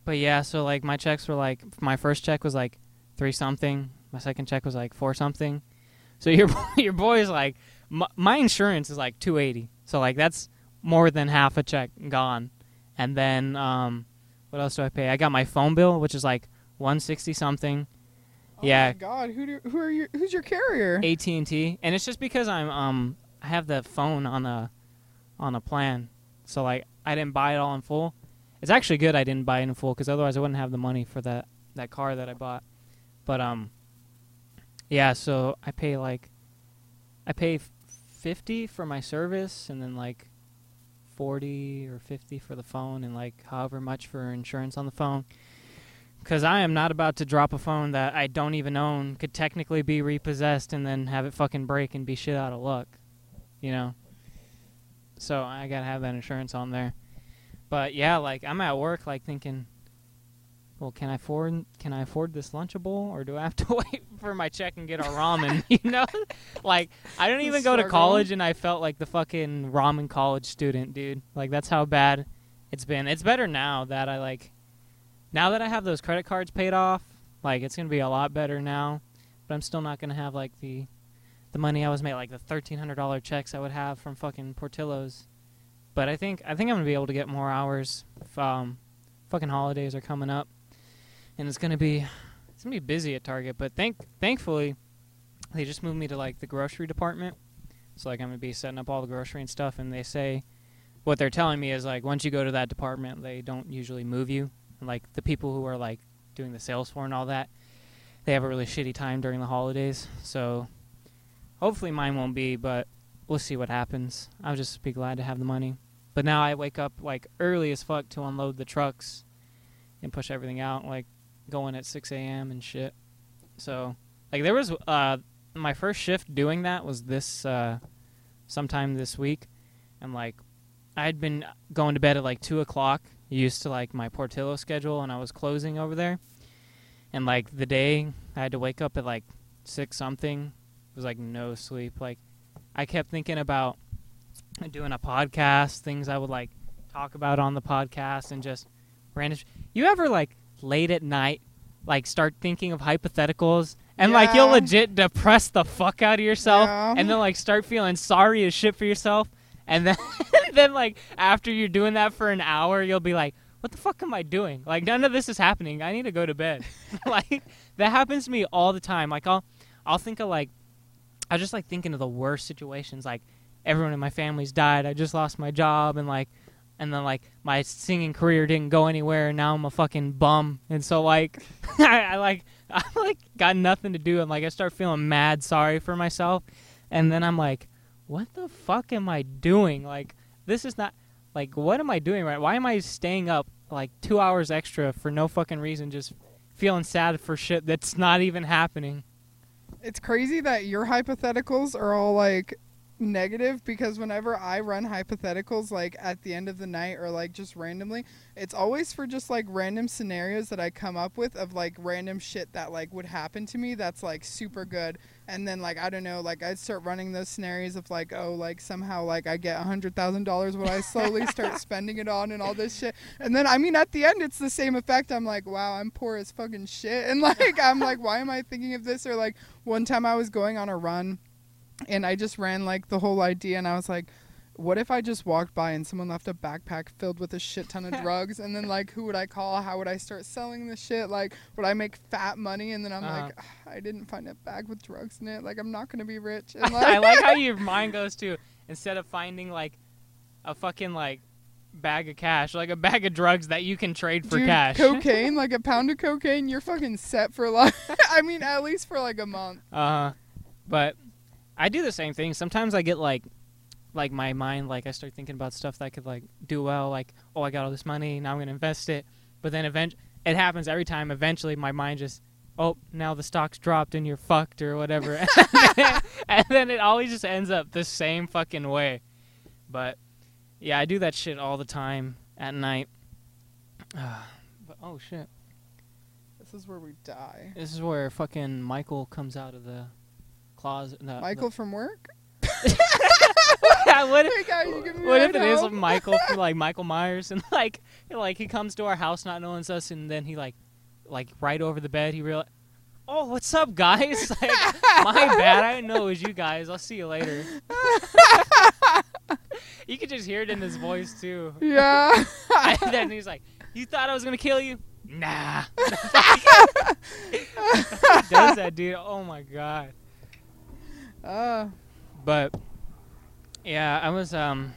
S1: but yeah, so like my checks were like my first check was like three something, my second check was like four something. So your your boy's like my, my insurance is like two eighty, so like that's more than half a check gone, and then um, what else do I pay? I got my phone bill, which is like one sixty something.
S2: Oh
S1: Yeah.
S2: my God, who do, who are you? Who's your carrier?
S1: AT and T, and it's just because I'm um I have the phone on a on a plan, so like I didn't buy it all in full. It's actually good I didn't buy it in full because otherwise I wouldn't have the money for that that car that I bought. But um, yeah, so I pay like I pay f- fifty for my service, and then like forty or fifty for the phone, and like however much for insurance on the phone. Because I am not about to drop a phone that I don't even own, could technically be repossessed, and then have it fucking break and be shit out of luck. You know? So I gotta have that insurance on there. But yeah, like I'm at work, like thinking, well, can I afford can I afford this Lunchable, or do I have to wait for my check and get a ramen? you know, like I don't
S2: The
S1: even go to college, and I felt like the fucking ramen college student, dude. Like that's how bad it's been. It's better now that I like now that I have those credit cards paid off. Like it's gonna be a lot better now, but I'm still not gonna have like the the money I was made, like the thirteen hundred dollar checks I would have from fucking Portillo's. But I think I think I'm gonna be able to get more hours. If, um, fucking holidays are coming up, and it's gonna be it's gonna be busy at Target. But thank thankfully, they just moved me to like the grocery department. So like I'm gonna be setting up all the grocery and stuff. And they say what they're telling me is like once you go to that department, they don't usually move you. And like the people who are like doing the sales floor and all that, they have a really shitty time during the holidays. So hopefully mine won't be, but we'll see what happens. I'll just be glad to have the money. But now I wake up like early as fuck to unload the trucks and push everything out, like going at 6 a.m. and shit. So like there was uh my first shift doing that was this uh sometime this week, and like I'd been going to bed at like two o'clock, used to like my Portillo schedule, and I was closing over there. And like the day I had to wake up at like six something, it was like no sleep. Like I kept thinking about doing a podcast, things I would like talk about on the podcast, and just random. You ever like late at night, like start thinking of hypotheticals, and like you'll legit depress the fuck out of yourself,
S2: Yeah.
S1: and then like start feeling sorry as shit for yourself, and then then like after you're doing that for an hour, you'll be like, what the fuck am I doing? Like none of this is happening. I need to go to bed. like that happens to me all the time. Like I'll I'll think of like I just like thinking of the worst situations. Like everyone in my family's died. I just lost my job, and like, and then like my singing career didn't go anywhere, and now I'm a fucking bum. And so like, I, I like I like got nothing to do, and like I start feeling mad sorry for myself, and then I'm like, what the fuck am I doing? Like this is not like what am I doing right? Why am I staying up like two hours extra for no fucking reason? Just feeling sad for shit that's not even happening.
S2: It's crazy that your hypotheticals are all like negative because whenever I run hypotheticals like at the end of the night or like just randomly, it's always for just like random scenarios that I come up with of like random shit that like would happen to me that's like super good. And then like I don't know, like I'd start running those scenarios of like, oh like somehow like I get a hundred thousand dollars when I slowly start spending it on and all this shit. And then I mean at the end it's the same effect. I'm like, wow, I'm poor as fucking shit. And like I'm like, why am I thinking of this? Or like one time I was going on a run and I just ran like the whole idea and I was like, what if I just walked by and someone left a backpack filled with a shit ton of drugs and then like who would I call? How would I start selling the shit? Like would I make fat money and then I'm
S1: Uh-huh.
S2: like "Ah, I didn't find a bag with drugs in it. Like I'm not gonna be rich. And
S1: I
S2: like,
S1: like how your mind goes to instead of finding like a fucking like bag of cash, like a bag of drugs that you can trade for
S2: dude,
S1: cash.
S2: cocaine, like a pound of cocaine, you're fucking set for life. I mean, at least for like a month.
S1: Uh, huh. but I do the same thing. Sometimes I get like, like my mind, like I start thinking about stuff that I could like do well. Like, oh, I got all this money, now I'm gonna invest it. But then event, it happens every time. Eventually, my mind just, oh, now the stock's dropped and you're fucked or whatever. and then it always just ends up the same fucking way. But yeah, I do that shit all the time at night. but oh shit.
S2: This is where we die.
S1: This is where fucking Michael comes out of the closet. No,
S2: Michael from work?
S1: yeah, what if,
S2: Hey guys, you give me a
S1: what if it is
S2: home?
S1: Michael from like Michael Myers and like like he comes to our house not knowing us and then he like like right over the bed he real oh what's up guys like my bad I didn't know it was you guys I'll see you later you could just hear it in his voice too
S2: Yeah.
S1: and then he's like you thought I was gonna kill you nah does that dude oh my god
S2: uh,
S1: but yeah, I was um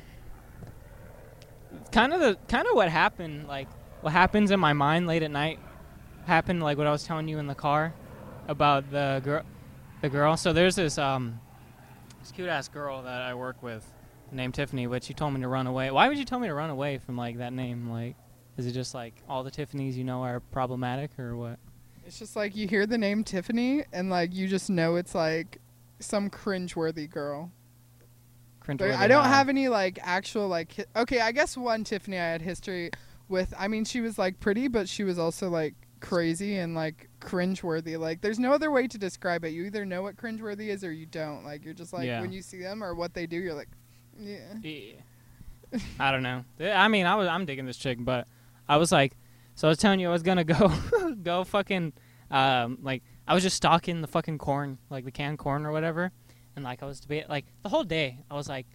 S1: kind of the kind of what happened like what happens in my mind late at night happened like what I was telling you in the car about the girl the girl. So there's this um this cute ass girl that I work with named Tiffany, but she told me to run away. Why would you tell me to run away from like that name? Like is it just like all the Tiffany's you know are problematic or what?
S2: it's just like you hear the name Tiffany and like you just know it's like some cringeworthy girl.
S1: Cringeworthy
S2: I don't
S1: how?
S2: have any like actual like hi- okay, I guess one Tiffany I had history with. I mean, she was like pretty, but she was also like crazy and like cringeworthy. Like there's no other way to describe it. You either know what cringeworthy is or you don't. Like you're just like
S1: Yeah.
S2: when you see them or what they do, you're like, yeah.
S1: Yeah. I don't know. I mean, I was I'm digging this chick, but I was like, so I was telling you I was gonna go go fucking um like I was just stalking the fucking corn, like the canned corn or whatever, and like I was debating like the whole day I was like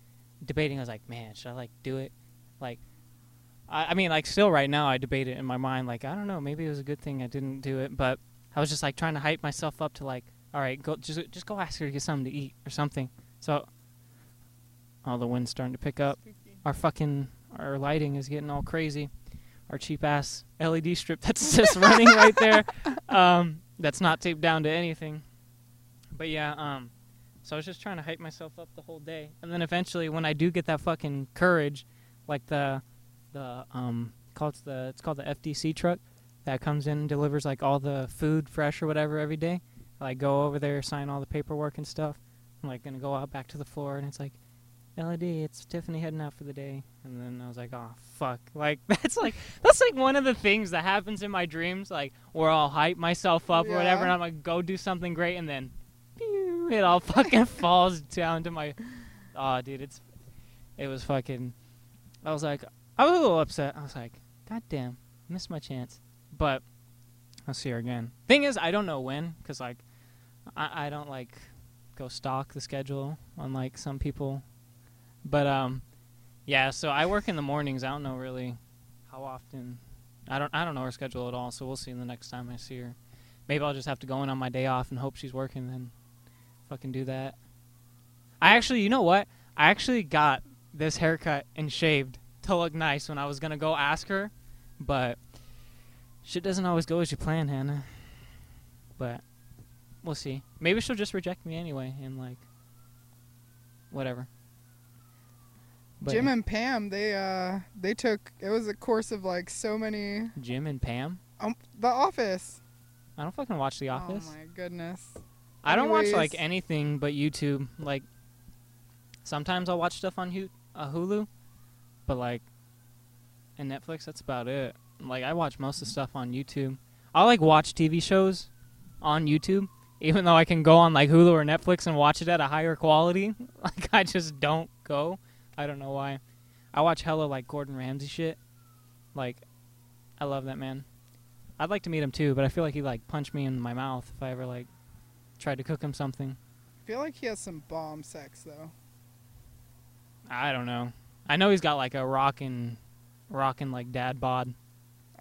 S1: debating. I was like, man, should I like do it? Like, I, I mean, like still right now I debate it in my mind. Like I don't know, maybe it was a good thing I didn't do it, but I was just like trying to hype myself up to like, all right, go just just go ask her to get something to eat or something. So, oh, the wind's starting to pick up our fucking our lighting is getting all crazy. Our cheap ass LED strip that's just running right there. Um, that's not taped down to anything. But yeah, um, so I was just trying to hype myself up the whole day, and then eventually, when I do get that fucking courage, like the the um, called the it's called the FDC truck that comes in and delivers like all the food fresh or whatever every day. I like go over there, sign all the paperwork and stuff. I'm like gonna go out back to the floor, and it's like, LED, it's Tiffany heading out for the day. And then I was like, oh fuck, like that's like that's like one of the things that happens in my dreams, like where I'll hype myself up or whatever, and I'm like, go do something great, and then, pew, it all fucking falls down to my, oh dude, it's, it was fucking, I was like, I was a little upset. I was like, god damn, missed my chance. But I'll see her again. Thing is, I don't know when, cause like, I I don't like go stalk the schedule unlike some people. But um, yeah. So I work in the mornings. I don't know really how often. I don't I don't know her schedule at all. So we'll see the next time I see her. Maybe I'll just have to go in on my day off and hope she's working. Then fucking do that. I actually, you know what? I actually got this haircut and shaved to look nice when I was gonna go ask her, but shit doesn't always go as you plan, Hannah. But we'll see. Maybe she'll just reject me anyway, and like whatever. But
S2: Jim and Pam, they uh they took it was a course of like so many
S1: Jim and Pam.
S2: um The Office.
S1: I don't fucking watch The Office.
S2: Oh my goodness.
S1: I don't watch like anything but YouTube. Like sometimes I'll watch stuff on uh, Hulu, but like and Netflix. That's about it. Like I watch most of the stuff on YouTube. I like watch TV shows on YouTube, even though I can go on like Hulu or Netflix and watch it at a higher quality. Like I just don't go. I don't know why. I watch hella like Gordon Ramsay shit. Like I love that man. I'd like to meet him too, but I feel like he'd like punch me in my mouth if I ever like tried to cook him something.
S2: I feel like he has some bomb sex though.
S1: I don't know. I know he's got like a rockin', rockin' like dad bod.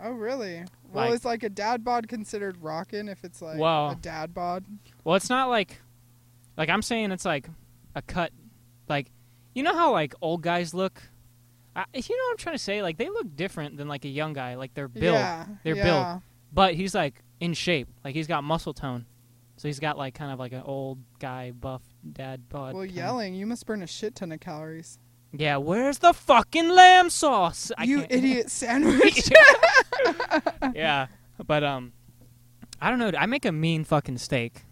S2: Oh really? Well,
S1: Like-
S2: is like a dad bod considered rockin' if it's like
S1: Well-
S2: a dad bod?
S1: Well, it's not like, like I'm saying it's like a cut, like you know how like old guys look. I, you know what I'm trying to say? Like they look different than like a young guy. Like their build,
S2: Yeah.
S1: They're
S2: yeah.
S1: built. but he's like in shape. Like he's got muscle tone. So he's got like kind of like an old guy buff dad bod.
S2: Well, yelling, you must burn a shit ton of calories.
S1: Yeah, where's the fucking lamb sauce? I
S2: you idiot sandwich.
S1: yeah, but um, I don't know. I make a mean fucking steak.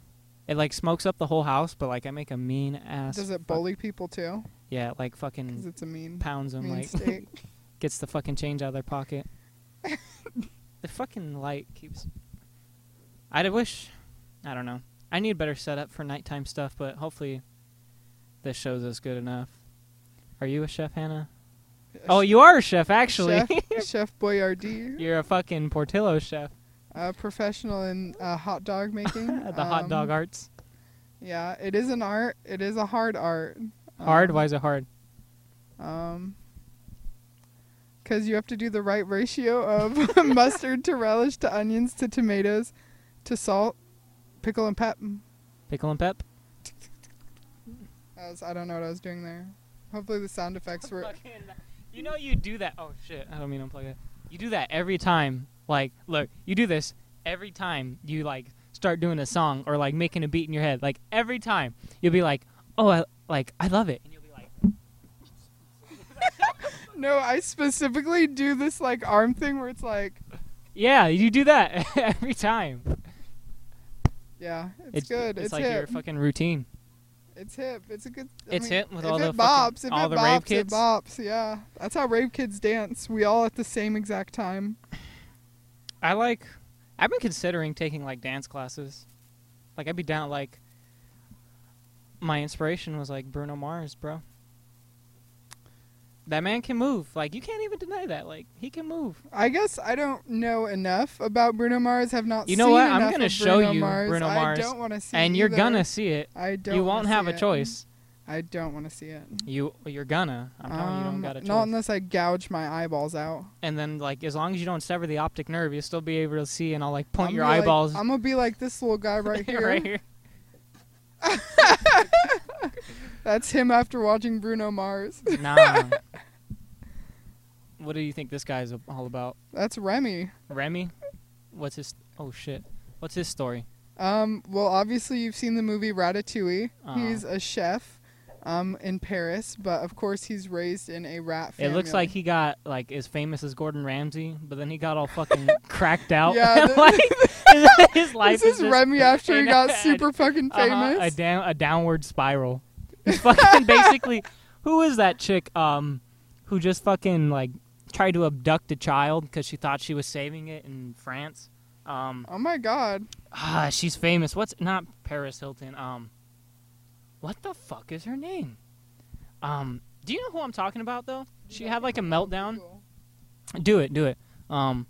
S1: It like smokes up the whole house, but like I make a mean ass.
S2: Does it
S1: fuck-
S2: bully people too?
S1: Yeah, like fucking
S2: it's a mean,
S1: pounds them,
S2: mean
S1: like gets the fucking change out of their pocket. the fucking light keeps. I'd wish. I don't know. I need better setup for nighttime stuff, but hopefully, this shows us good enough. Are you a chef, Hannah? Oh, you are a chef, actually.
S2: Chef, Chef Boyardee,
S1: You're a fucking Portillo chef.
S2: a professional in uh, hot dog making.
S1: the hot dog
S2: Um,
S1: arts.
S2: Yeah, it is an art. It is a hard art.
S1: Hard?
S2: Um,
S1: Why is it hard?
S2: Um, because you have to do the right ratio of mustard to relish to onions to tomatoes to salt, pickle and pep.
S1: Pickle and pep?
S2: I, was, I don't know what I was doing there. Hopefully the sound effects were.
S1: You know you do that. Oh shit! I don't mean to unplug it. You do that every time. Like, look, you do this every time you like start doing a song or like making a beat in your head. Like every time you'll be like, "Oh, I like I love it," and you'll be like,
S2: No, I specifically do this like arm thing where it's like,
S1: "Yeah, you do that every time."
S2: yeah, it's, good. It's,
S1: It's, like
S2: hip.
S1: your fucking routine.
S2: It's hip. It's a good. I
S1: It's
S2: mean,
S1: hip with all the
S2: bops, if
S1: all
S2: it
S1: the
S2: bops,
S1: rave
S2: it bops. Yeah, that's how rave kids dance. We all at the same exact time.
S1: I like. I've been considering taking like dance classes. Like I'd be down. Like my inspiration was like Bruno Mars, bro. That man can move. Like you can't even deny that. Like he can move.
S2: I guess I don't know enough about Bruno Mars. Have not. Seen.
S1: You know what? I'm gonna show
S2: Bruno
S1: you
S2: Mars.
S1: Bruno Mars,
S2: I don't want to see.
S1: and you're
S2: either.
S1: gonna see it.
S2: I don't.
S1: you won't have a
S2: it.
S1: choice.
S2: I don't want to see it.
S1: You you're gonna. I'm telling you, you don't
S2: Um,
S1: got a choice.
S2: Not unless I gouge my eyeballs out.
S1: and then like as long as you don't sever the optic nerve, you'll still be able to see. And I'll like point
S2: I'm
S1: your
S2: gonna like-
S1: eyeballs
S2: I'm gonna be like this little guy right here.
S1: right here.
S2: That's him after watching Bruno Mars.
S1: Nah. what do you think this guy's all about?
S2: That's Remy.
S1: Remy? What's his? Oh shit! What's his story?
S2: Um, well, obviously you've seen the movie Ratatouille.
S1: Uh-huh.
S2: He's a chef, um, in Paris, but of course he's raised in a rat family.
S1: It looks like he got like as famous as Gordon Ramsay, but then he got all fucking cracked out.
S2: Yeah, th-
S1: like his, his life
S2: This is
S1: just
S2: Remy after he got super fucking
S1: uh-huh,
S2: famous.
S1: a down a downward spiral. Fucking basically. Who is that chick? Um, who just fucking like tried to abduct a child because she thought she was saving it in France. Um,
S2: oh my god.
S1: ah, she's famous. What's not Paris Hilton? Um, what the fuck is her name? Um, do you know who I'm talking about though? She had like a meltdown. Do it, do it. Um,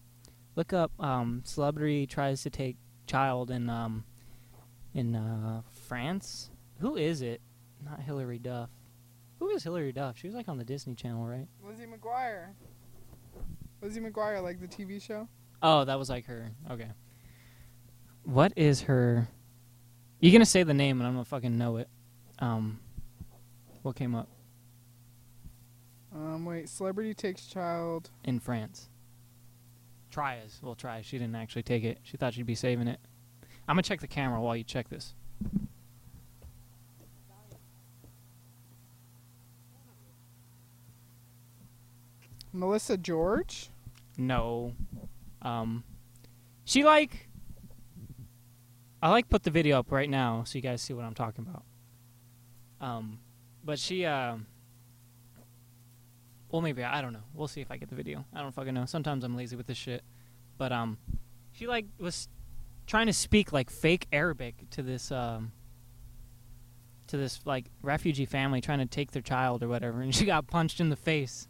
S1: Look up um, celebrity tries to take child in um, in uh, France. Who is it? Not Hilary Duff. Who is Hilary Duff? She was like on the Disney Channel, right?
S2: Lizzie McGuire. Lizzie McGuire, like the TV show.
S1: Oh, that was like her. Okay. What is her? You're gonna say the name, and I'm gonna fucking know it. Um, what came up
S2: Um, wait, celebrity takes child.
S1: in France? Try as well. Try. She didn't actually take it. She thought she'd be saving it. I'm gonna check the camera while you check this.
S2: Melissa George.
S1: No. Um, she like. I like put the video up right now so you guys see what I'm talking about. Um, but she um. Well, maybe I don't know. We'll see if I get the video. I don't fucking know. Sometimes I'm lazy with this shit, but um, she like was trying to speak like fake Arabic to this um. To this like refugee family trying to take their child or whatever, and she got punched in the face.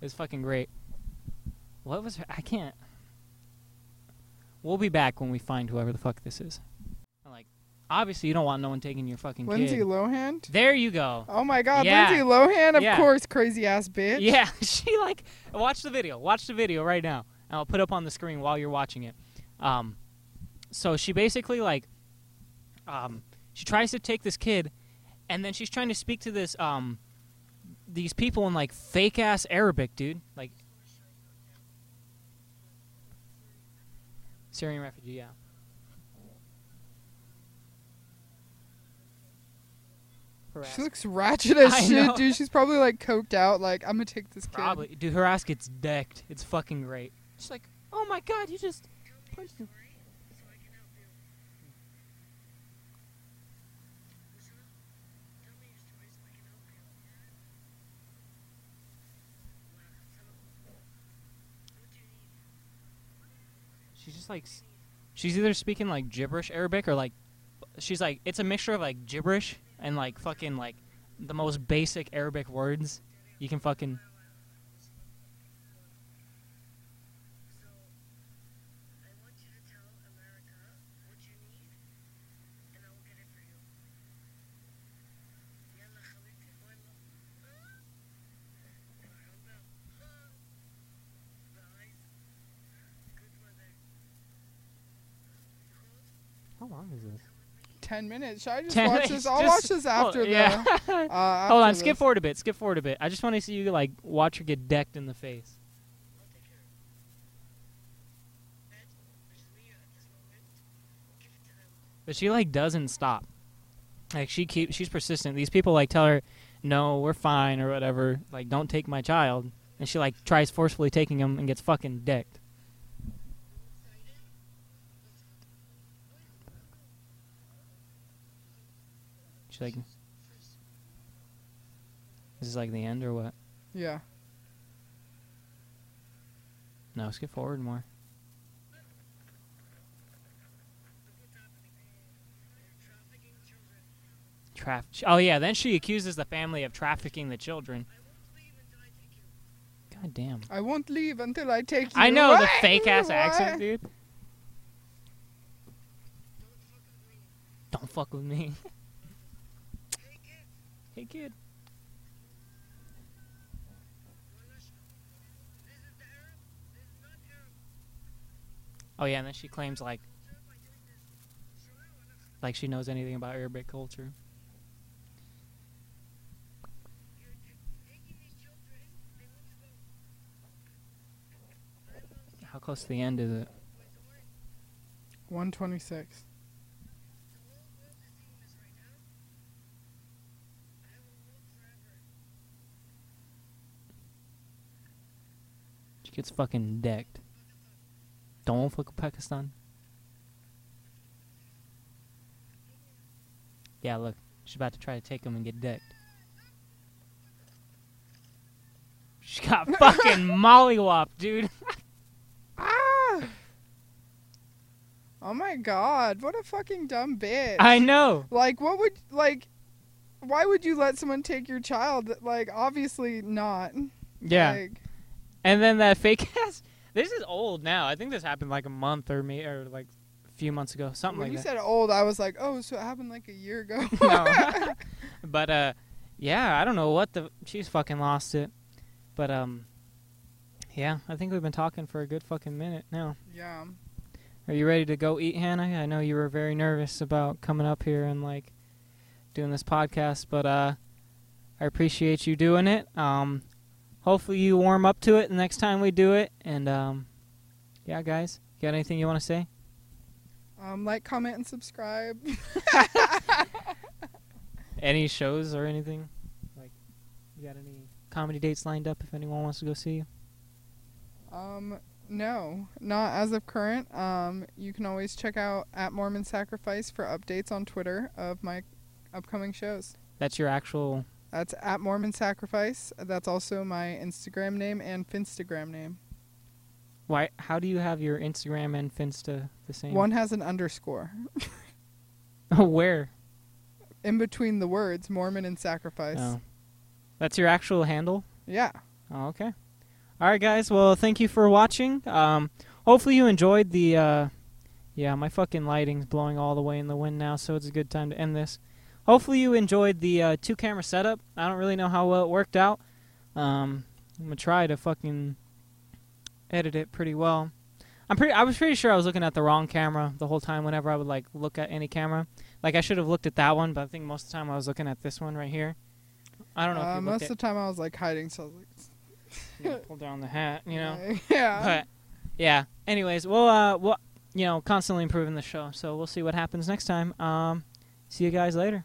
S1: It was fucking great. What was her? I can't. We'll be back when we find whoever the fuck this is. Obviously, you don't want no one taking your fucking
S2: Lindsay
S1: kid.
S2: Lohan.
S1: There you go.
S2: Oh my God,
S1: Yeah.
S2: Lindsay Lohan, of
S1: Yeah.
S2: course, crazy ass bitch.
S1: Yeah, she like watch the video. Watch the video right now. And I'll put up on the screen while you're watching it. Um, so she basically like, um, she tries to take this kid, and then she's trying to speak to this um, these people in like fake ass Arabic, dude. Like Syrian refugee, yeah. Harass-
S2: She looks ratchet as
S1: I
S2: shit,
S1: know.
S2: dude. She's probably like coked out. Like, I'm gonna take this kid.
S1: Probably, dude. Her ass gets decked. It's fucking great. She's like, "Oh my god, you just punched him." She's just like, she's either speaking like gibberish Arabic or like, she's like, it's a mixture of like gibberish and like fucking like the most basic Arabic words you can fucking. How long is this?
S2: Ten minutes. Should I just
S1: 10
S2: watch
S1: minutes,
S2: this? I'll
S1: just-
S2: watch this after
S1: oh, yeah.
S2: the. Uh,
S1: Hold
S2: after
S1: on, skip forward a bit. Skip forward a bit. I just want to see you like watch her get decked in the face. But she like doesn't stop. Like she keep she's persistent. These people like tell her, "No, we're fine" or whatever. Like, don't take my child. And she like tries forcefully taking him and gets fucking decked. She's like, "This is like the end or what?"
S2: Yeah.
S1: No, skip forward more. Traf- oh yeah, then she accuses the family of trafficking the children. God damn.
S2: I won't leave until I take you.
S1: I know the fake ass accent, dude. Don't fuck with me. hey kid. Oh yeah, and then she claims like like she knows anything about Arabic culture. How close to the end is it?
S2: 126.
S1: Gets fucking decked. Don't fuck with Pakistan. Yeah, look. She's about to try to take him and get decked. She got fucking mollywopped, dude.
S2: Ah! Oh my god, what a fucking dumb bitch.
S1: I know.
S2: Like, what would, like, why would you let someone take your child? Like, obviously not.
S1: Yeah.
S2: Like,
S1: And then that fake ass. This is old now. I think this happened like a month or me or like a few months ago, something
S2: when
S1: like
S2: you
S1: that.
S2: said old, I was like, oh, so it happened like a year ago.
S1: no. but uh yeah, I don't know what the she's fucking lost it. But um yeah, I think we've been talking for a good fucking minute now.
S2: yeah.
S1: Are you ready to go eat, Hannah? I know you were very nervous about coming up here and like doing this podcast, but uh I appreciate you doing it. Um hopefully you warm up to it the next time we do it and um yeah, guys, got anything you want to say?
S2: Um, like, comment, and subscribe.
S1: Any shows or anything? Like you got any comedy dates lined up if anyone wants to go see you?
S2: Um, no, not as of current. Um, you can always check out at Mormon Sacrifice for updates on Twitter of my upcoming shows.
S1: That's your actual
S2: That's at Mormon Sacrifice. That's also my Instagram name and Finstagram name.
S1: why how do you have your Instagram and Finsta the same?
S2: One has an underscore oh,
S1: Where?
S2: in between the words Mormon and Sacrifice.
S1: Oh. That's your actual handle?
S2: Yeah.
S1: Oh, okay. All right, guys. Well, thank you for watching. Um, hopefully you enjoyed the. Uh, yeah, my fucking lighting's blowing all the way in the wind now, so it's a good time to end this. Hopefully you enjoyed the uh, two camera setup. I don't really know how well it worked out. Um, I'm gonna try to fucking edit it pretty well. I'm pretty. I was pretty sure I was looking at the wrong camera the whole time. Whenever I would like look at any camera, like I should have looked at that one, but I think most of the time I was looking at this one right here. I don't know.
S2: Uh,
S1: if you
S2: most of the time I was like hiding, so I was like,
S1: pull down the hat, you know.
S2: yeah.
S1: But yeah. Anyways, we'll uh, we'll you know constantly improving the show, so we'll see what happens next time. Um, see you guys later.